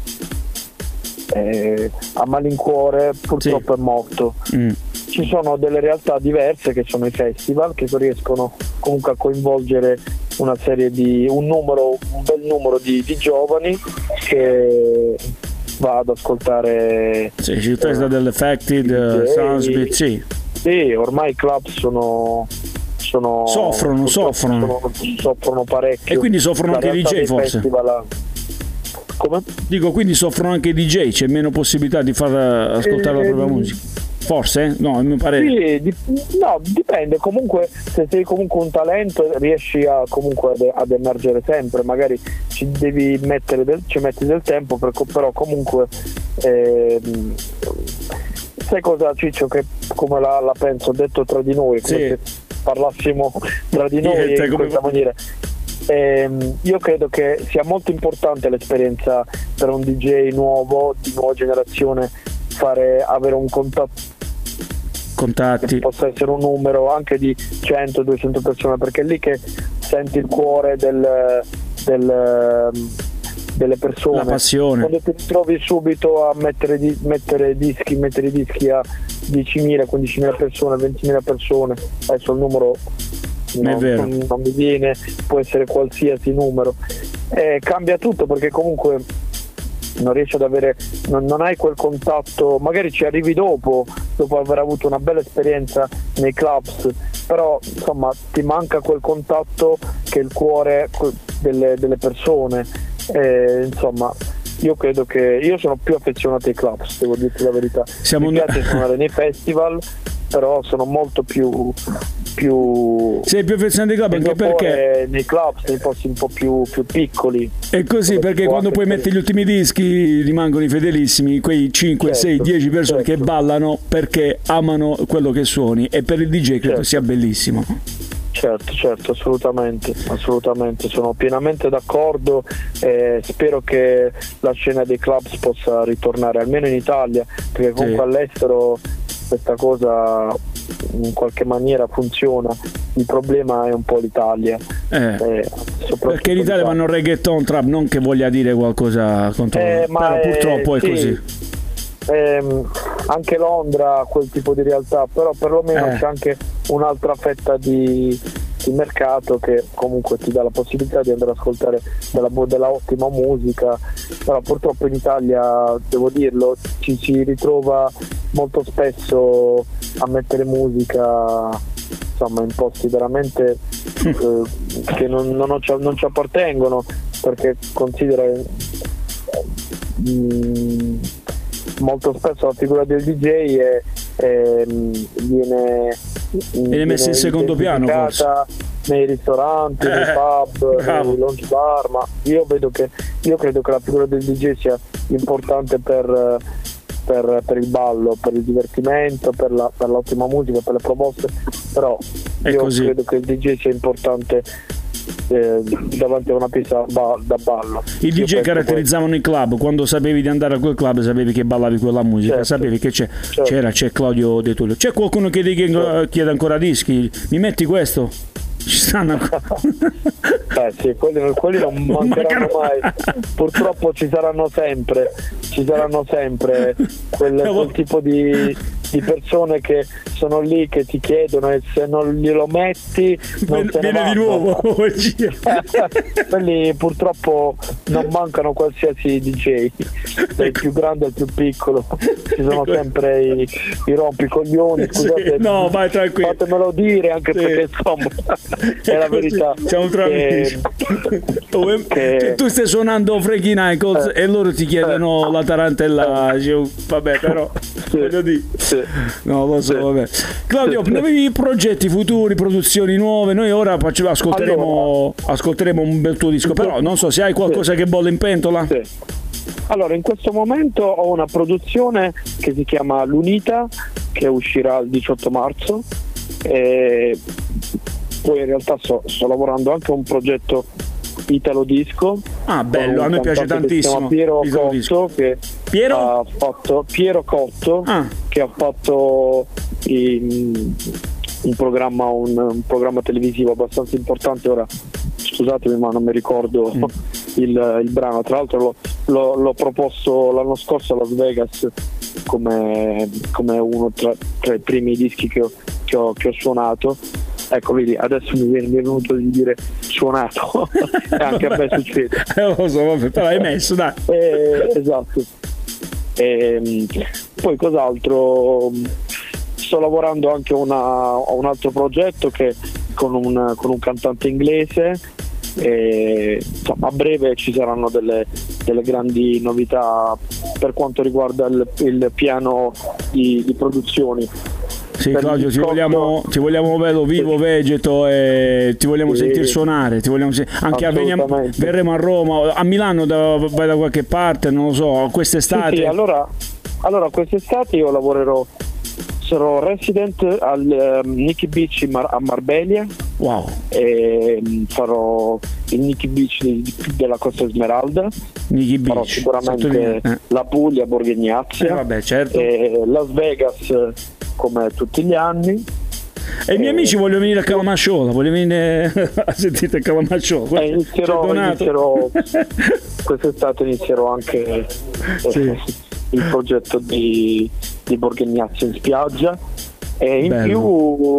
eh, a malincuore purtroppo è morto Mm. Ci sono delle realtà diverse che sono i festival che riescono comunque a coinvolgere una serie di un numero un bel numero di, di giovani che va ad ascoltare Sì, ci testa dell'Effected, uh, DJ. Soundsbeat, sì. sì ormai i club sono sono Soffrono, soffrono. soffrono parecchio E quindi soffrono La anche i DJ forse? festival- come? Dico, quindi soffrono anche i DJ, c'è meno possibilità di far eh, ascoltare la propria musica. Forse? eh? No, a mio parere. Sì, dip- no, dipende. Comunque, se sei comunque un talento, riesci a, comunque ad, ad emergere sempre. Magari ci devi mettere del, ci metti del tempo, per però comunque. ehm, sai cosa, Ciccio? Che come la, la penso, detto tra di noi, Sì. se parlassimo tra di noi Niente, in come- questa maniera. Ehm, io credo che sia molto importante l'esperienza per un DJ nuovo, di nuova generazione, fare, avere un contatto Contatti. possa essere un numero anche di 100-200 persone perché è lì che senti il cuore del, del, delle persone La passione. quando ti ritrovi subito a mettere, di- mettere dischi mettere dischi a 10.000 15.000 persone 20.000 persone adesso il numero vero. non, non mi viene può essere qualsiasi numero Eh, cambia tutto perché comunque non riesci ad avere, non, non hai quel contatto, magari ci arrivi dopo, dopo aver avuto una bella esperienza nei clubs, però insomma ti manca quel contatto che è il cuore delle, delle persone. Eh, insomma, io credo che io sono più affezionato ai clubs, devo dirti la verità. Siamo Mi un- piace suonare nei festival, però sono molto più più Sei più affezionato ai club anche perché cuore nei clubs, nei posti un po' più, più piccoli. è così, perché quando poi metti gli ultimi dischi rimangono i fedelissimi, quei 5, Certo, 6, 10 persone che certo. ballano perché amano quello che suoni e per il DJ credo Certo. sia bellissimo. Certo, certo, assolutamente, assolutamente, sono pienamente d'accordo e spero che la scena dei clubs possa ritornare almeno in Italia, perché comunque all'estero questa cosa in qualche maniera funziona, il problema è un po' l'Italia. Eh, eh, perché in Italia vanno reggaeton trap, non che voglia dire qualcosa contro Eh, ma però purtroppo è sì. così. Ehm, anche Londra ha quel tipo di realtà, però perlomeno Eh. c'è anche un'altra fetta di, di mercato che comunque ti dà la possibilità di andare ad ascoltare della, della ottima musica, però purtroppo in Italia, devo dirlo, ci si ritrova molto spesso a mettere musica insomma in posti veramente eh, che non, non ci, non ci appartengono perché considera mm, molto spesso la figura del DJ è, è, mm, viene, viene messa in secondo piano, identificata nei ristoranti, nei Eh, pub, bravo. nei lounge bar, ma io vedo che io credo che la figura del DJ sia importante per, per, per il ballo, per il divertimento, per, la- per l'ottima musica, per le proposte, però io credo che il DJ sia importante eh, davanti a una pista ba- da ballo. I Io DJ caratterizzavano i club, quando sapevi di andare a quel club sapevi che ballavi quella musica, Certo. sapevi che c'è, Certo. c'era, c'è Claudio De Tullio. C'è qualcuno che ti chiede, chiede ancora dischi? Mi metti questo? Ci stanno ancora. *laughs* Eh sì, quelli, quelli non *laughs* mancheranno mai. Purtroppo ci saranno sempre, ci saranno sempre quel, quel tipo di, di persone che sono lì che ti chiedono e se non glielo metti non te ne Viene di nuovo *laughs* quelli purtroppo non mancano qualsiasi DJ dal più grande al più piccolo ci sono sempre i, i rompicoglioni scusate Ecco. Sì, no, vai tranquillo. fatemelo dire anche Sì. perché insomma *laughs* è la verità Siamo tra *laughs* Eh, Oh, e- che- tu stai suonando Frankie Nichols Eh. e loro ti chiedono la tarantella. "Oh, Vabbè, però voglio dire. sì. *laughs* No, lo so, vabbè. Claudio, avevi progetti futuri, produzioni nuove? Noi ora ascolteremo, ascolteremo un bel tuo disco, però non so se hai qualcosa che bolle in pentola. Sì. Allora, in questo momento ho una produzione che si chiama L'Unita, che uscirà il 18 marzo. E poi in realtà sto, sto lavorando anche a un progetto Italo Disco. Ah, bello, a me piace tantissimo. Piero. Cotto, che Piero? ha fatto Piero Cotto, Ah. che ha fatto in- un, programma, un, un programma televisivo abbastanza importante. Ora scusatemi, ma non mi ricordo Mm. il, il brano. Tra l'altro l'ho, l'ho- proposto l'anno scorso a Las Vegas come, come uno tra, tra i primi dischi che ho, che ho- che ho suonato. Ecco, vedi, adesso mi viene venuto di dire suonato, *laughs* anche a me *laughs* succede. Eh, lo so, vabbè, però hai messo, dai. Eh, esatto. Ehm, poi cos'altro? Sto lavorando anche a un altro progetto che con un, con un cantante inglese. E, insomma, a breve ci saranno delle, delle grandi novità per quanto riguarda il, il piano di, di produzioni. Sì, Claudio, ti discorso- vogliamo, ti vogliamo bello vivo, vegeto e ti vogliamo Sì. sentire suonare. Ti vogliamo sen- anche a veniamo- verremo a Roma, a Milano da, vai da qualche parte, non lo so, quest'estate. Sì, sì, allora, allora quest'estate io lavorerò, sarò resident al ehm, Nicky Beach Mar- a Marbella Wow, e mm, farò il Nicky Beach di- della Costa Smeralda, Nicky farò Beach. sicuramente sottolinea- eh. la Puglia, Borghi Ignazia, Eh, vabbè, certo. Las Vegas come tutti gli anni. E i miei eh, amici vogliono venire a Calamasciola, vogliono venire *laughs* a sentire Calamasciola. E inizierò, Donato. inizierò *laughs* quest'estate inizierò anche eh, Sì. il progetto di, di Borghi Ignazia in spiaggia e in Bello.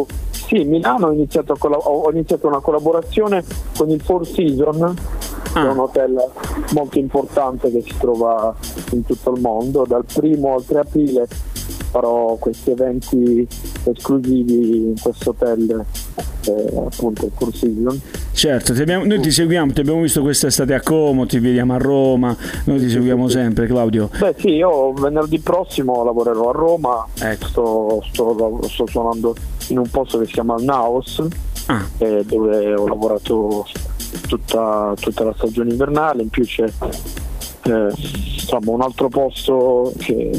più sì, Milano ho iniziato, ho iniziato una collaborazione con il Four Seasons che è Ah. un hotel molto importante che si trova in tutto il mondo dal primo al 3 aprile farò questi eventi esclusivi in questo hotel eh, appunto il Four Seasons. Certo, ti abbiamo- noi ti seguiamo, ti abbiamo visto quest'estate a Como, ti vediamo a Roma, noi ti seguiamo sempre Claudio. Beh sì, io venerdì prossimo lavorerò a Roma, Ecco. sto, sto- sto suonando in un posto che si chiama Naos, Ah, eh, dove ho lavorato tutta, tutta la stagione invernale, in più c'è eh, insomma, un altro posto che,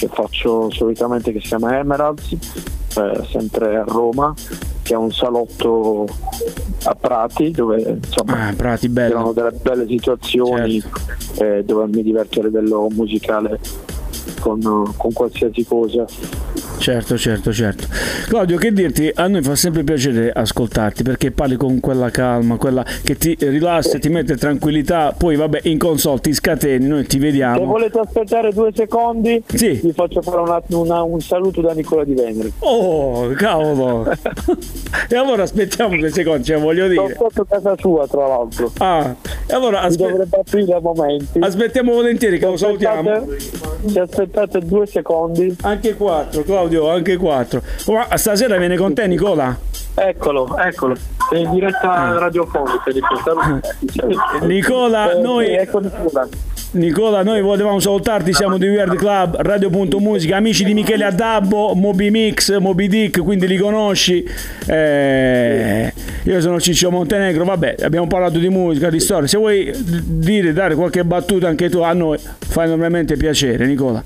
che faccio solitamente che si chiama Emeralds, eh, sempre a Roma, che è un salotto a Prati dove insomma ah, Prati, c'erano delle belle situazioni eh, dove mi diverto a livello musicale con, con qualsiasi cosa. Certo, certo, certo. Claudio, che dirti? A noi fa sempre piacere ascoltarti perché parli con quella calma, quella che ti rilassa, ti mette tranquillità. Poi, vabbè, in console ti scateni, noi ti Se vediamo. volete aspettare due secondi, Sì. vi faccio fare un attimo una- un saluto da Nicola Di Venere. Oh, cavolo! *laughs* e allora aspettiamo due secondi, cioè voglio Sono dire. sotto casa sua, tra l'altro. Ah, e allora aspe- dovrebbe aprire a momenti. aspettiamo volentieri che lo salutiamo. Se aspettate due secondi, Anche quattro, Claudio, anche quattro. Ma stasera viene con te, Nicola? eccolo, eccolo. In diretta radiofonica. di questa- *laughs* Nicola, Eh, noi- sì, ecco Nicola. Noi volevamo salutarti, siamo di Weird Club, Radio.musica, amici di Michele Addabbo, Moby Mix, Moby Dick, quindi li conosci. Eh, io sono Ciccio Montenegro, vabbè, abbiamo parlato di musica, di storia. Se vuoi dire, dare qualche battuta anche tu, a noi fa enormemente piacere, Nicola.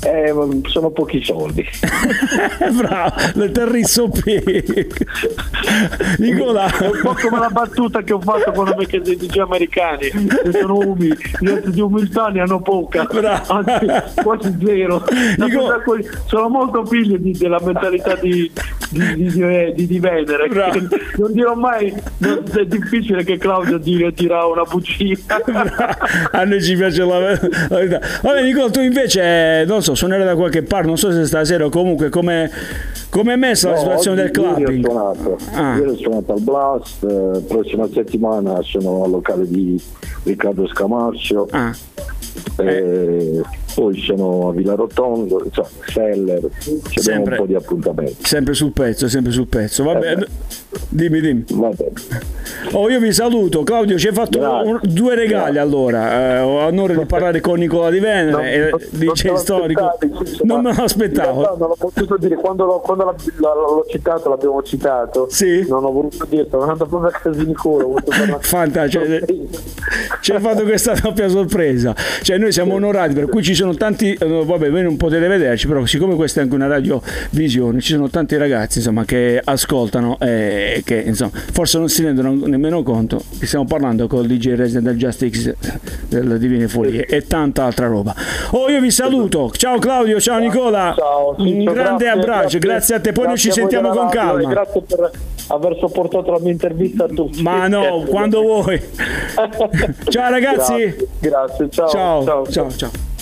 Eh, sono pochi soldi. *laughs* Bravo, il terrisso P. Nicola. È un po' come la battuta che ho fatto con me che dei DJ americani che sono umili, gli altri di umiltà ne hanno poca, Bravo. anzi quasi zero. Dico- Sono molto figli di- della mentalità di, di, di, di- di- di Venere. *laughs* Non dirò mai, non- è difficile che Claudio dire dirà una bugia. *laughs* A noi ci piace la, la verità. Vabbè, Nicola, tu invece, non so, suonare da qualche parte, non so se stasera o comunque come come è messa la No, situazione del ieri clubbing? Ho suonato, Ah. Ieri ho suonato al Blast, eh, prossima settimana sono al locale di Riccardo Scamarcio, Ah, eh, poi sono a Villa Rotondo, insomma, Seller, ci abbiamo Sempre. un po' di appuntamenti. sempre sul pezzo, sempre sul pezzo. Vabbè, Eh beh. dimmi, dimmi. Va bene. Oh, io vi saluto. Claudio, ci hai fatto Grazie. un- due regali allora. Eh, ho onore di parlare con Nicola Di Venere, Non- eh, lo storico. sì, Non me lo aspettavo. realtà non l'ho potuto dire quando, l'ho, quando l'ha- l'ho citato, l'abbiamo citato. Sì. Non ho voluto dire, stavo andando proprio a casa di Nicola. Fantastico. Ci hai fatto questa doppia sorpresa. Cioè, noi siamo onorati, per cui ci sono tanti. eh, vabbè, voi non potete vederci, però, siccome questa è anche una radiovisione, ci sono tanti ragazzi insomma, che ascoltano e che insomma, forse non si rendono nemmeno conto che stiamo parlando con il DJ Resident del Just X delle Divine Folie e tanta altra roba. Oh, io vi saluto. Ciao Claudio, ciao Nicola. Ciao, Un grande grazie, abbraccio, grazie, a te. Poi noi ci grazie sentiamo della con calma. Grazie per aver sopportato la mia intervista a tutti. Ma no, quando vuoi. *laughs* Ciao ragazzi. Grazie, grazie, ciao. ciao, ciao. ciao. ciao.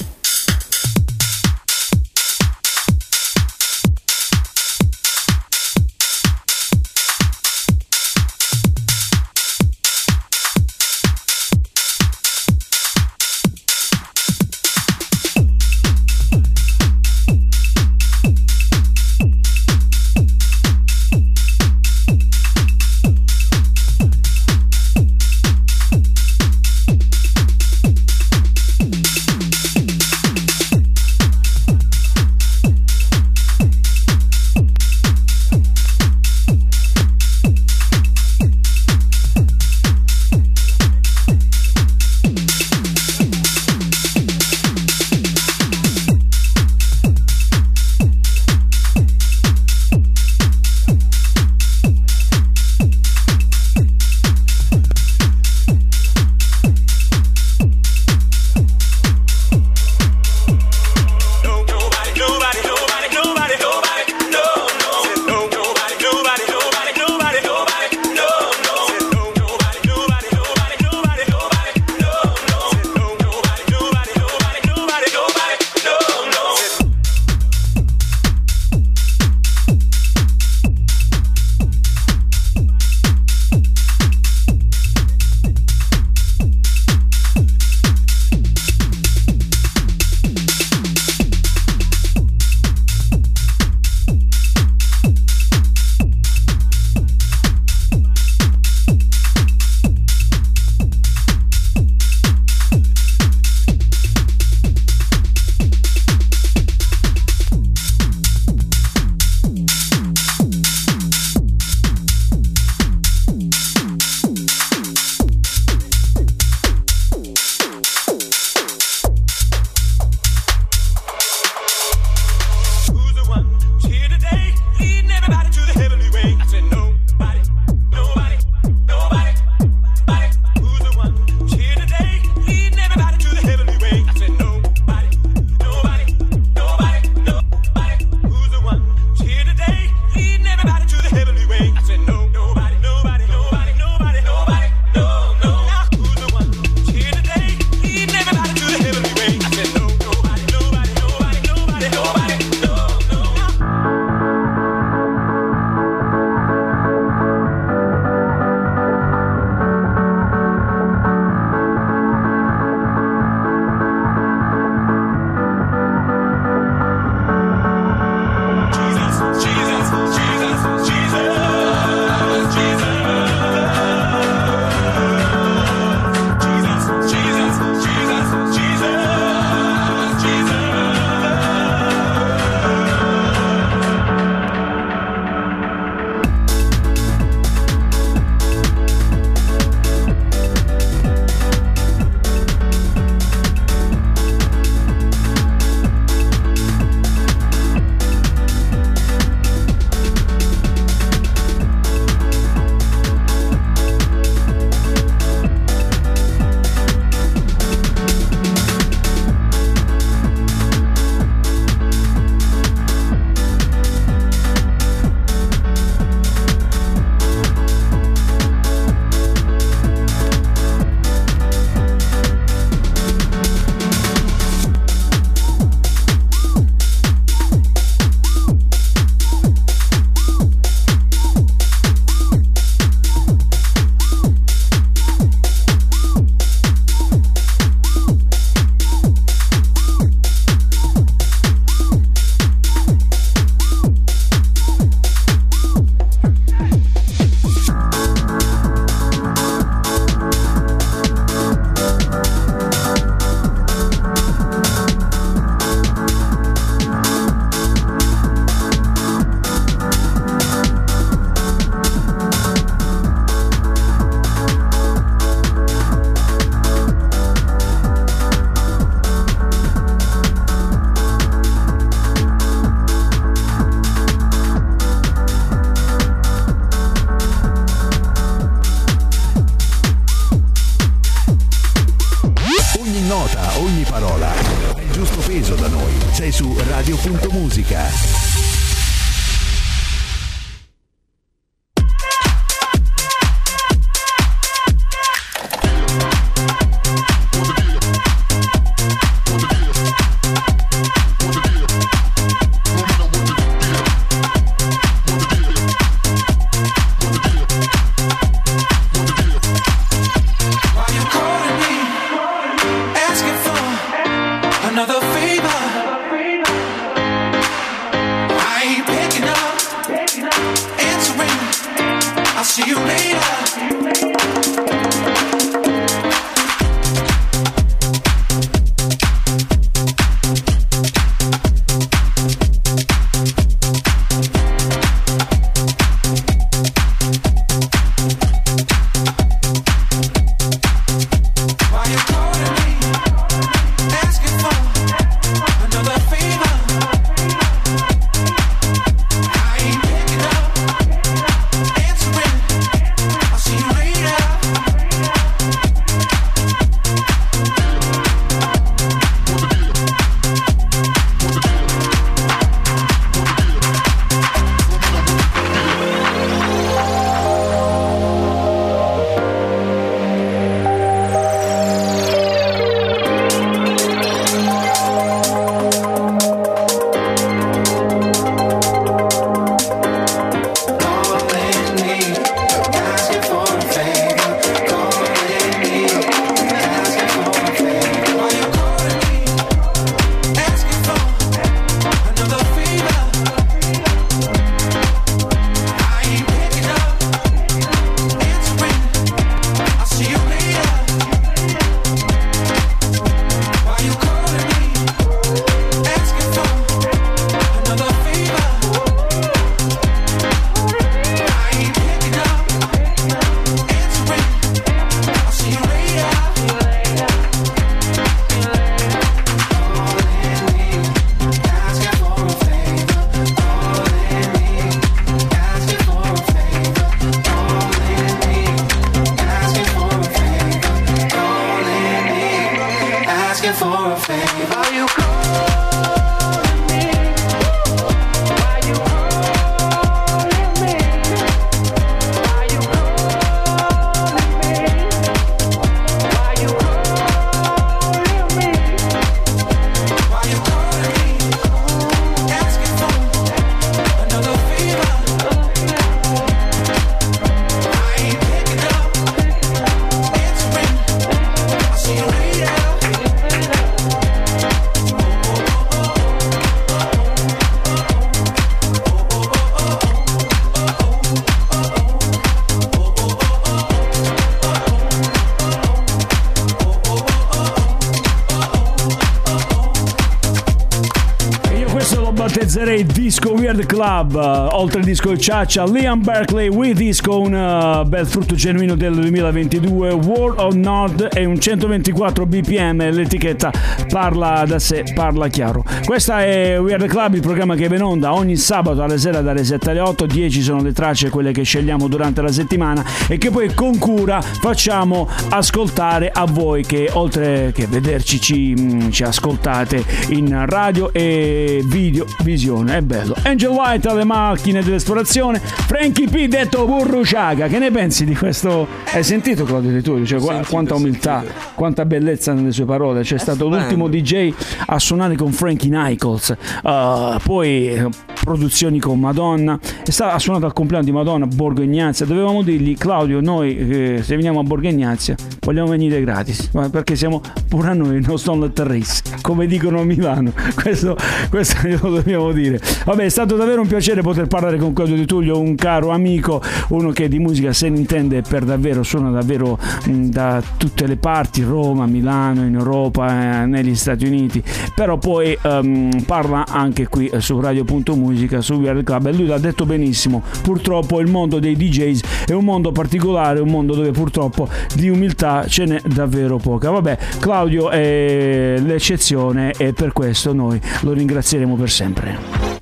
Club, eh, oltre al disco Ciaccia, Liam Berkeley with Disco, un eh, bel frutto genuino del 2022, World of Nord e un 124 bpm, l'etichetta parla da sé, parla chiaro. Questa è Weird Club, il programma che va in onda ogni sabato alle sera dalle 7 alle 8, 10 sono le tracce, quelle che scegliamo durante la settimana e che poi con cura facciamo ascoltare a voi che oltre che vederci ci, mm, ci ascoltate in radio e video visione. È bello. Angel White alle macchine dell'esplorazione. Frankie P detto Burruciaga che ne pensi di questo hai sentito Claudio De Tullio cioè, qua- quanta umiltà quanta bellezza nelle sue parole. C'è stato l'ultimo DJ a suonare con Frankie Nichols uh, poi eh, produzioni con Madonna. Sta, ha suonato al compleanno di Madonna Borgo Ignazia. Dovevamo dirgli Claudio noi eh, se veniamo a Borgo Ignazia vogliamo venire gratis. Perché siamo pure a noi non sono le terresse come dicono a Milano. *laughs* Questo, questo glielo dobbiamo dire. Vabbè è stato davvero un piacere poter parlare con Claudio Di Tullio un caro amico uno che di musica se ne intende per davvero suona davvero mh, da tutte le parti Roma, Milano, in Europa eh, negli Stati Uniti. Però poi ehm, parla anche qui eh, su Radio.musica su Weird Club e lui l'ha detto benissimo. Purtroppo il mondo dei DJs è un mondo particolare un mondo dove purtroppo di umiltà ce n'è davvero poca. Vabbè Claudio è l'eccezione e per questo noi lo ringrazieremo per sempre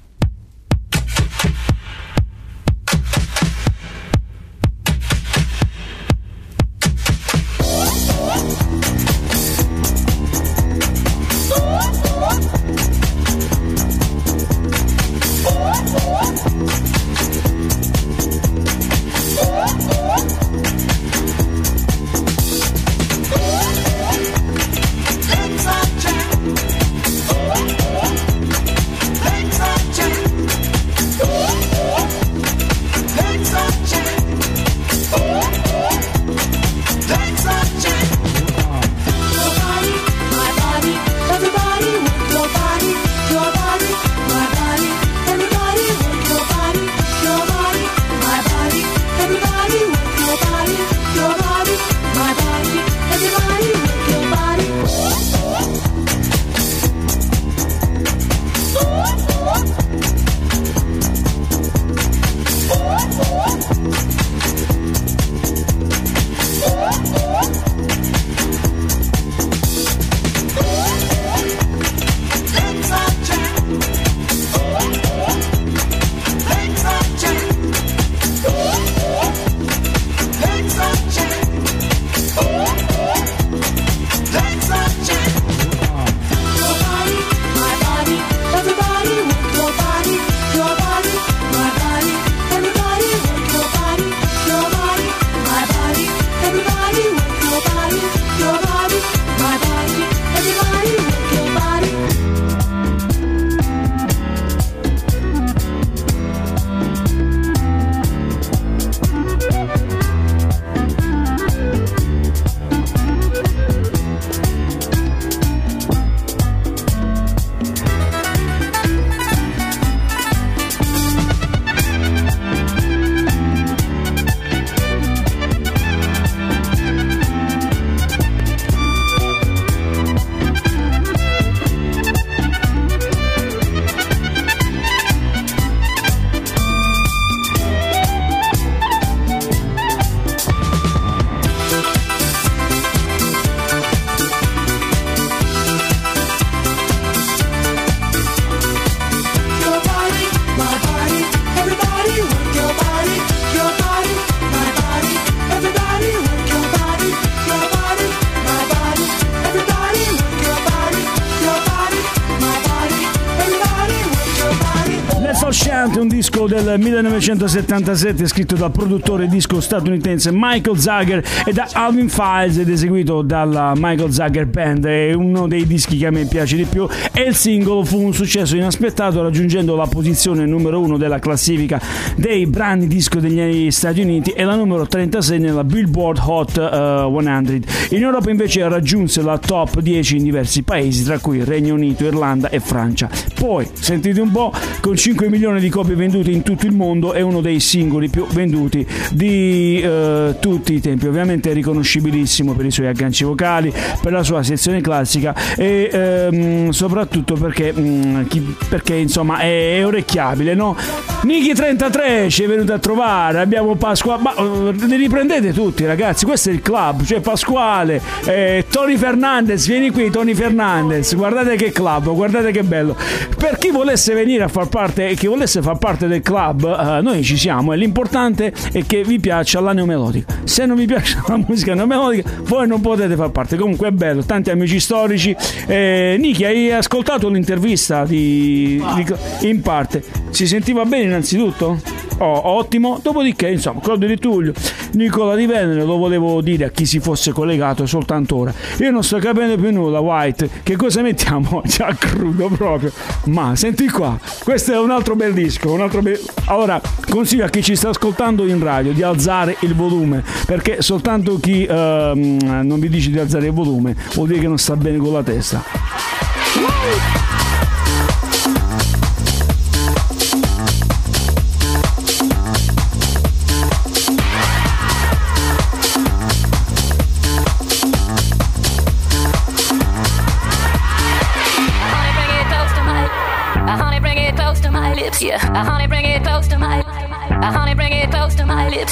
1977 scritto dal produttore disco statunitense Michael Zager e da Alvin Files ed eseguito dalla Michael Zager Band. È uno dei dischi che a me piace di più e il singolo fu un successo inaspettato raggiungendo la posizione numero uno della classifica dei brani disco degli Stati Uniti e la numero 36 nella Billboard Hot eh, 100. In Europa invece raggiunse la top 10 in diversi paesi, tra cui Regno Unito, Irlanda e Francia. Poi, sentite un po', con 5 milioni di copie vendute in tutto il mondo è uno dei singoli più venduti di eh, tutti i tempi. Ovviamente è riconoscibilissimo per i suoi agganci vocali, per la sua sezione classica e ehm, soprattutto perché, mm, chi- perché insomma è, è orecchiabile, no? Niki 33 ci è venuto a trovare, abbiamo Pasqua, ma eh, li riprendete tutti ragazzi, questo è il club, c'è Pasquale, eh, Tony Fernandez, vieni qui Tony Fernandez, guardate che club, guardate che bello. Per chi volesse venire a far parte e chi volesse far parte del club, eh, noi ci siamo e l'importante è che vi piaccia la neomelodica. Se non vi piace *laughs* la musica neomelodica, voi non potete far parte. Comunque è bello, tanti amici storici. Eh, Niki, hai ascoltato l'intervista di, di- in parte? Si sentiva bene innanzitutto? Oh, ottimo. Dopodiché, insomma, Claudio Di Tullio, Nicola Di Venere, lo volevo dire a chi si fosse collegato soltanto ora. Io non sto capendo più nulla, White. Che cosa mettiamo? *laughs* Già crudo proprio. Ma senti qua, questo è un altro bel disco. Un altro bel... Allora, consiglio a chi ci sta ascoltando in radio di alzare il volume, perché soltanto chi ehm, non vi dice di alzare il volume vuol dire che non sta bene con la testa.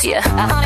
Yeah.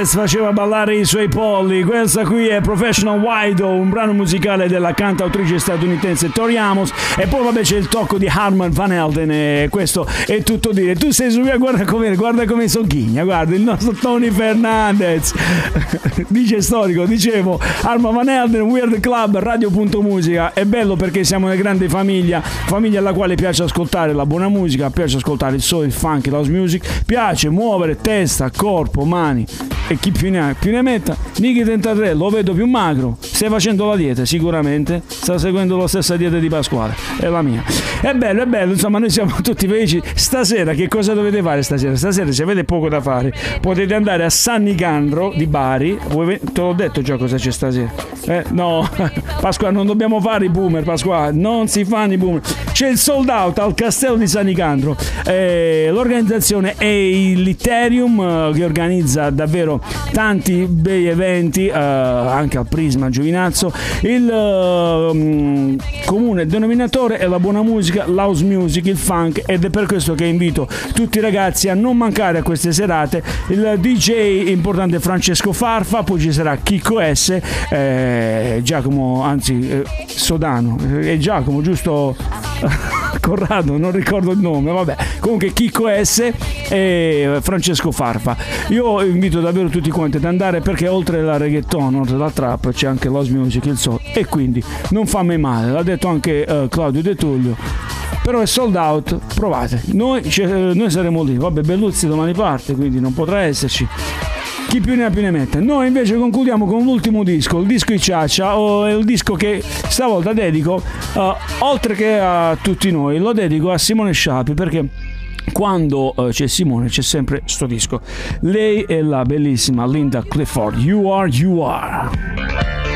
Fernandez faceva ballare i suoi polli. Questa qui è Professional Wido, un brano musicale della cantautrice statunitense Tori Amos. E poi vabbè c'è il tocco di Harman Van Helden e questo è tutto dire. Tu sei su via, guarda come, guarda come sogghigna, guarda il nostro Tony Fernandez. *laughs* Dice storico, dicevo, Harman Van Helden, Weird Club, Radio.musica. È bello perché siamo una grande famiglia, famiglia alla quale piace ascoltare la buona musica, piace ascoltare il soul, il funk, la house music, piace muovere testa, corpo, mani e chi più ne ha più ne metta. Niki 33 lo vedo più magro, stai facendo la dieta sicuramente, sta seguendo la stessa dieta di Pasquale, è la mia. È bello, è bello, insomma noi siamo *laughs* tutti felici. Stasera che cosa dovete fare stasera? Stasera se avete poco da fare potete andare a San Nicandro di Bari, te l'ho detto già cosa c'è stasera. Eh, no, *laughs* Pasquale non dobbiamo fare i boomer, Pasquale, non si fanno i boomer. C'è il sold out al castello di San Nicandro. Eh, l'organizzazione è il Literium eh, che organizza davvero tanti bei eventi eh, anche al Prisma Giovinazzo. Il eh, mm, comune denominatore è la buona musica, l'house music, il funk ed è per questo che invito tutti i ragazzi a non mancare a queste serate. Il DJ importante Francesco Farfa, poi ci sarà Chicco S, eh, Giacomo, anzi eh, Sodano, eh, è Giacomo, giusto? *laughs* Corrado, non ricordo il nome, vabbè. Comunque Chicco S e Francesco Farfa. Io invito davvero tutti quanti ad andare perché oltre la reggaeton, oltre la trap, c'è anche l'house music, il soul e quindi non fa mai male. L'ha detto anche eh, Claudio De Tullio. Però è sold out, provate. Noi, c'è- noi saremo lì. Vabbè, Belluzzi domani parte, quindi non potrà esserci. Chi più ne ha più ne mette. Noi invece concludiamo con l'ultimo disco, il disco Icciaccia, o è il disco che stavolta dedico, eh, oltre che a tutti noi, lo dedico a Simone Sciapi perché quando eh, c'è Simone c'è sempre sto disco. Lei è la bellissima Linda Clifford, You Are, You Are.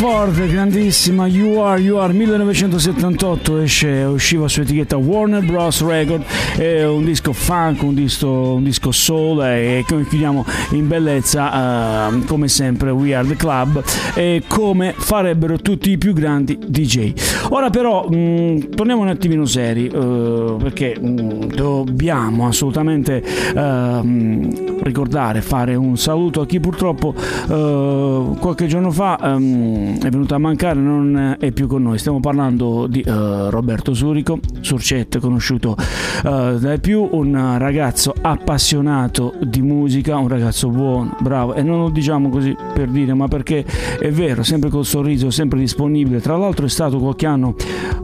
Ford, grandissima You Are, You Are 1978 esce, usciva su etichetta Warner Bros. Record, è un disco funk, un disco, un disco soul e chiudiamo in bellezza eh, come sempre We Are The Club e come farebbero tutti i più grandi DJ. Ora però mh, torniamo un attimino seri eh, perché mh, dobbiamo assolutamente ehm, ricordare, fare un saluto a chi purtroppo eh, qualche giorno fa ehm, è venuto a mancare, non è più con noi. Stiamo parlando di eh, Roberto Surico, Surcette, conosciuto eh, dai più, un ragazzo appassionato di musica, un ragazzo buono, bravo e non lo diciamo così per dire, ma perché è vero, sempre col sorriso, sempre disponibile. Tra l'altro è stato qualche anno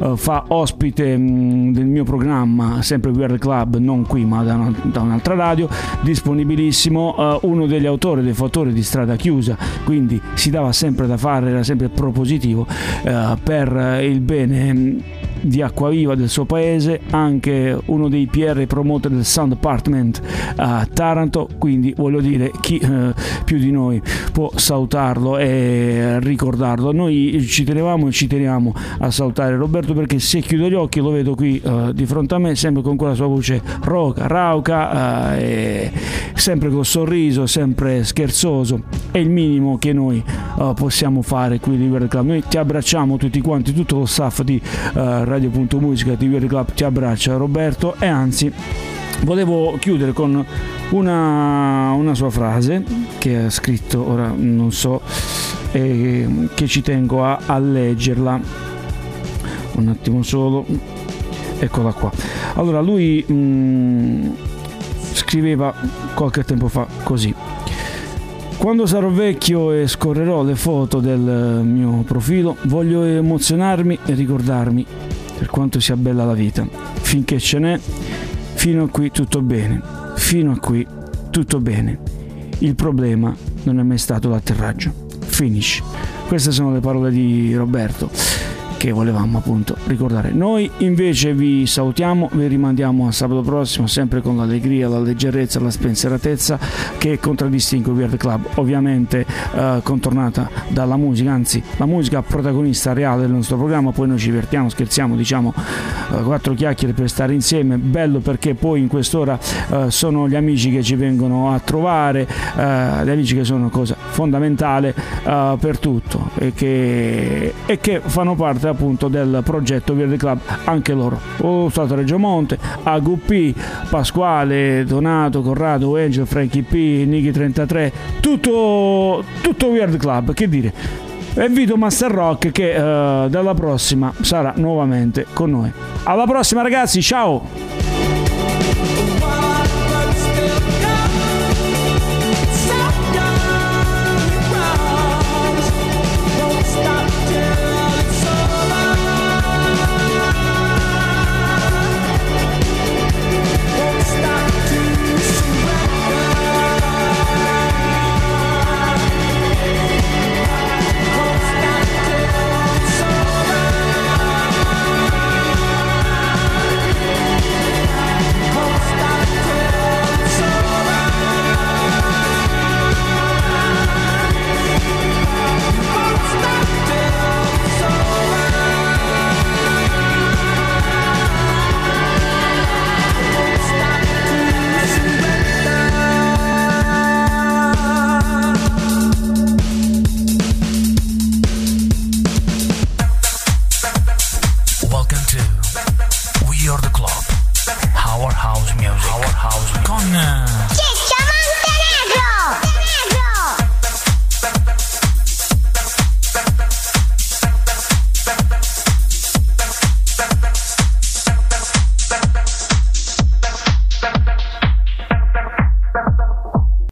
eh, fa ospite mh, del mio programma, sempre We Are The Club, non qui ma da, una- da un'altra radio, disponibilissimo, uno degli autori, dei fautori di Strada Chiusa, quindi si dava sempre da fare, era sempre propositivo eh, per il bene di Acquaviva del suo paese, anche uno dei PR promoter del Sound Department a Taranto, quindi voglio dire chi eh, più di noi può salutarlo e ricordarlo. Noi ci tenevamo e ci teniamo a salutare Roberto perché se chiudo gli occhi lo vedo qui eh, di fronte a me, sempre con quella sua voce roca, rauca, eh, sempre col sorriso, sempre scherzoso. È il minimo che noi eh, possiamo fare qui di Verde Club. Noi ti abbracciamo tutti quanti, tutto lo staff di eh, Radio.musica di Verde Club ti abbraccia Roberto e anzi volevo chiudere con una, una sua frase che ha scritto, ora non so, eh, che ci tengo a, a leggerla. Un attimo solo. Eccola qua. Allora lui mm, scriveva qualche tempo fa così. Quando sarò vecchio e scorrerò le foto del mio profilo, voglio emozionarmi e ricordarmi per quanto sia bella la vita. Finché ce n'è, fino a qui tutto bene. Fino a qui tutto bene. Il problema non è mai stato l'atterraggio. Finish. Queste sono le parole di Roberto che volevamo appunto ricordare. Noi invece vi salutiamo, vi rimandiamo a sabato prossimo sempre con l'allegria, la leggerezza, la spensieratezza che contraddistingue We Are The Club, ovviamente eh, contornata dalla musica, anzi la musica protagonista reale del nostro programma, poi noi ci divertiamo, scherziamo, diciamo eh, quattro chiacchiere per stare insieme, bello perché poi in quest'ora eh, sono gli amici che ci vengono a trovare, eh, gli amici che sono cosa fondamentale eh, per tutto e che, e che fanno parte appunto del progetto Via del Club. Anche loro. O Stato Reggio Monte, AGP, Pasquale, Donato, Corrado, Angel, Frankie P, Niki 33 tutto, tutto Weird Club. Che dire? E Vito Master Rock che eh, dalla prossima sarà nuovamente con noi. Alla prossima ragazzi. Ciao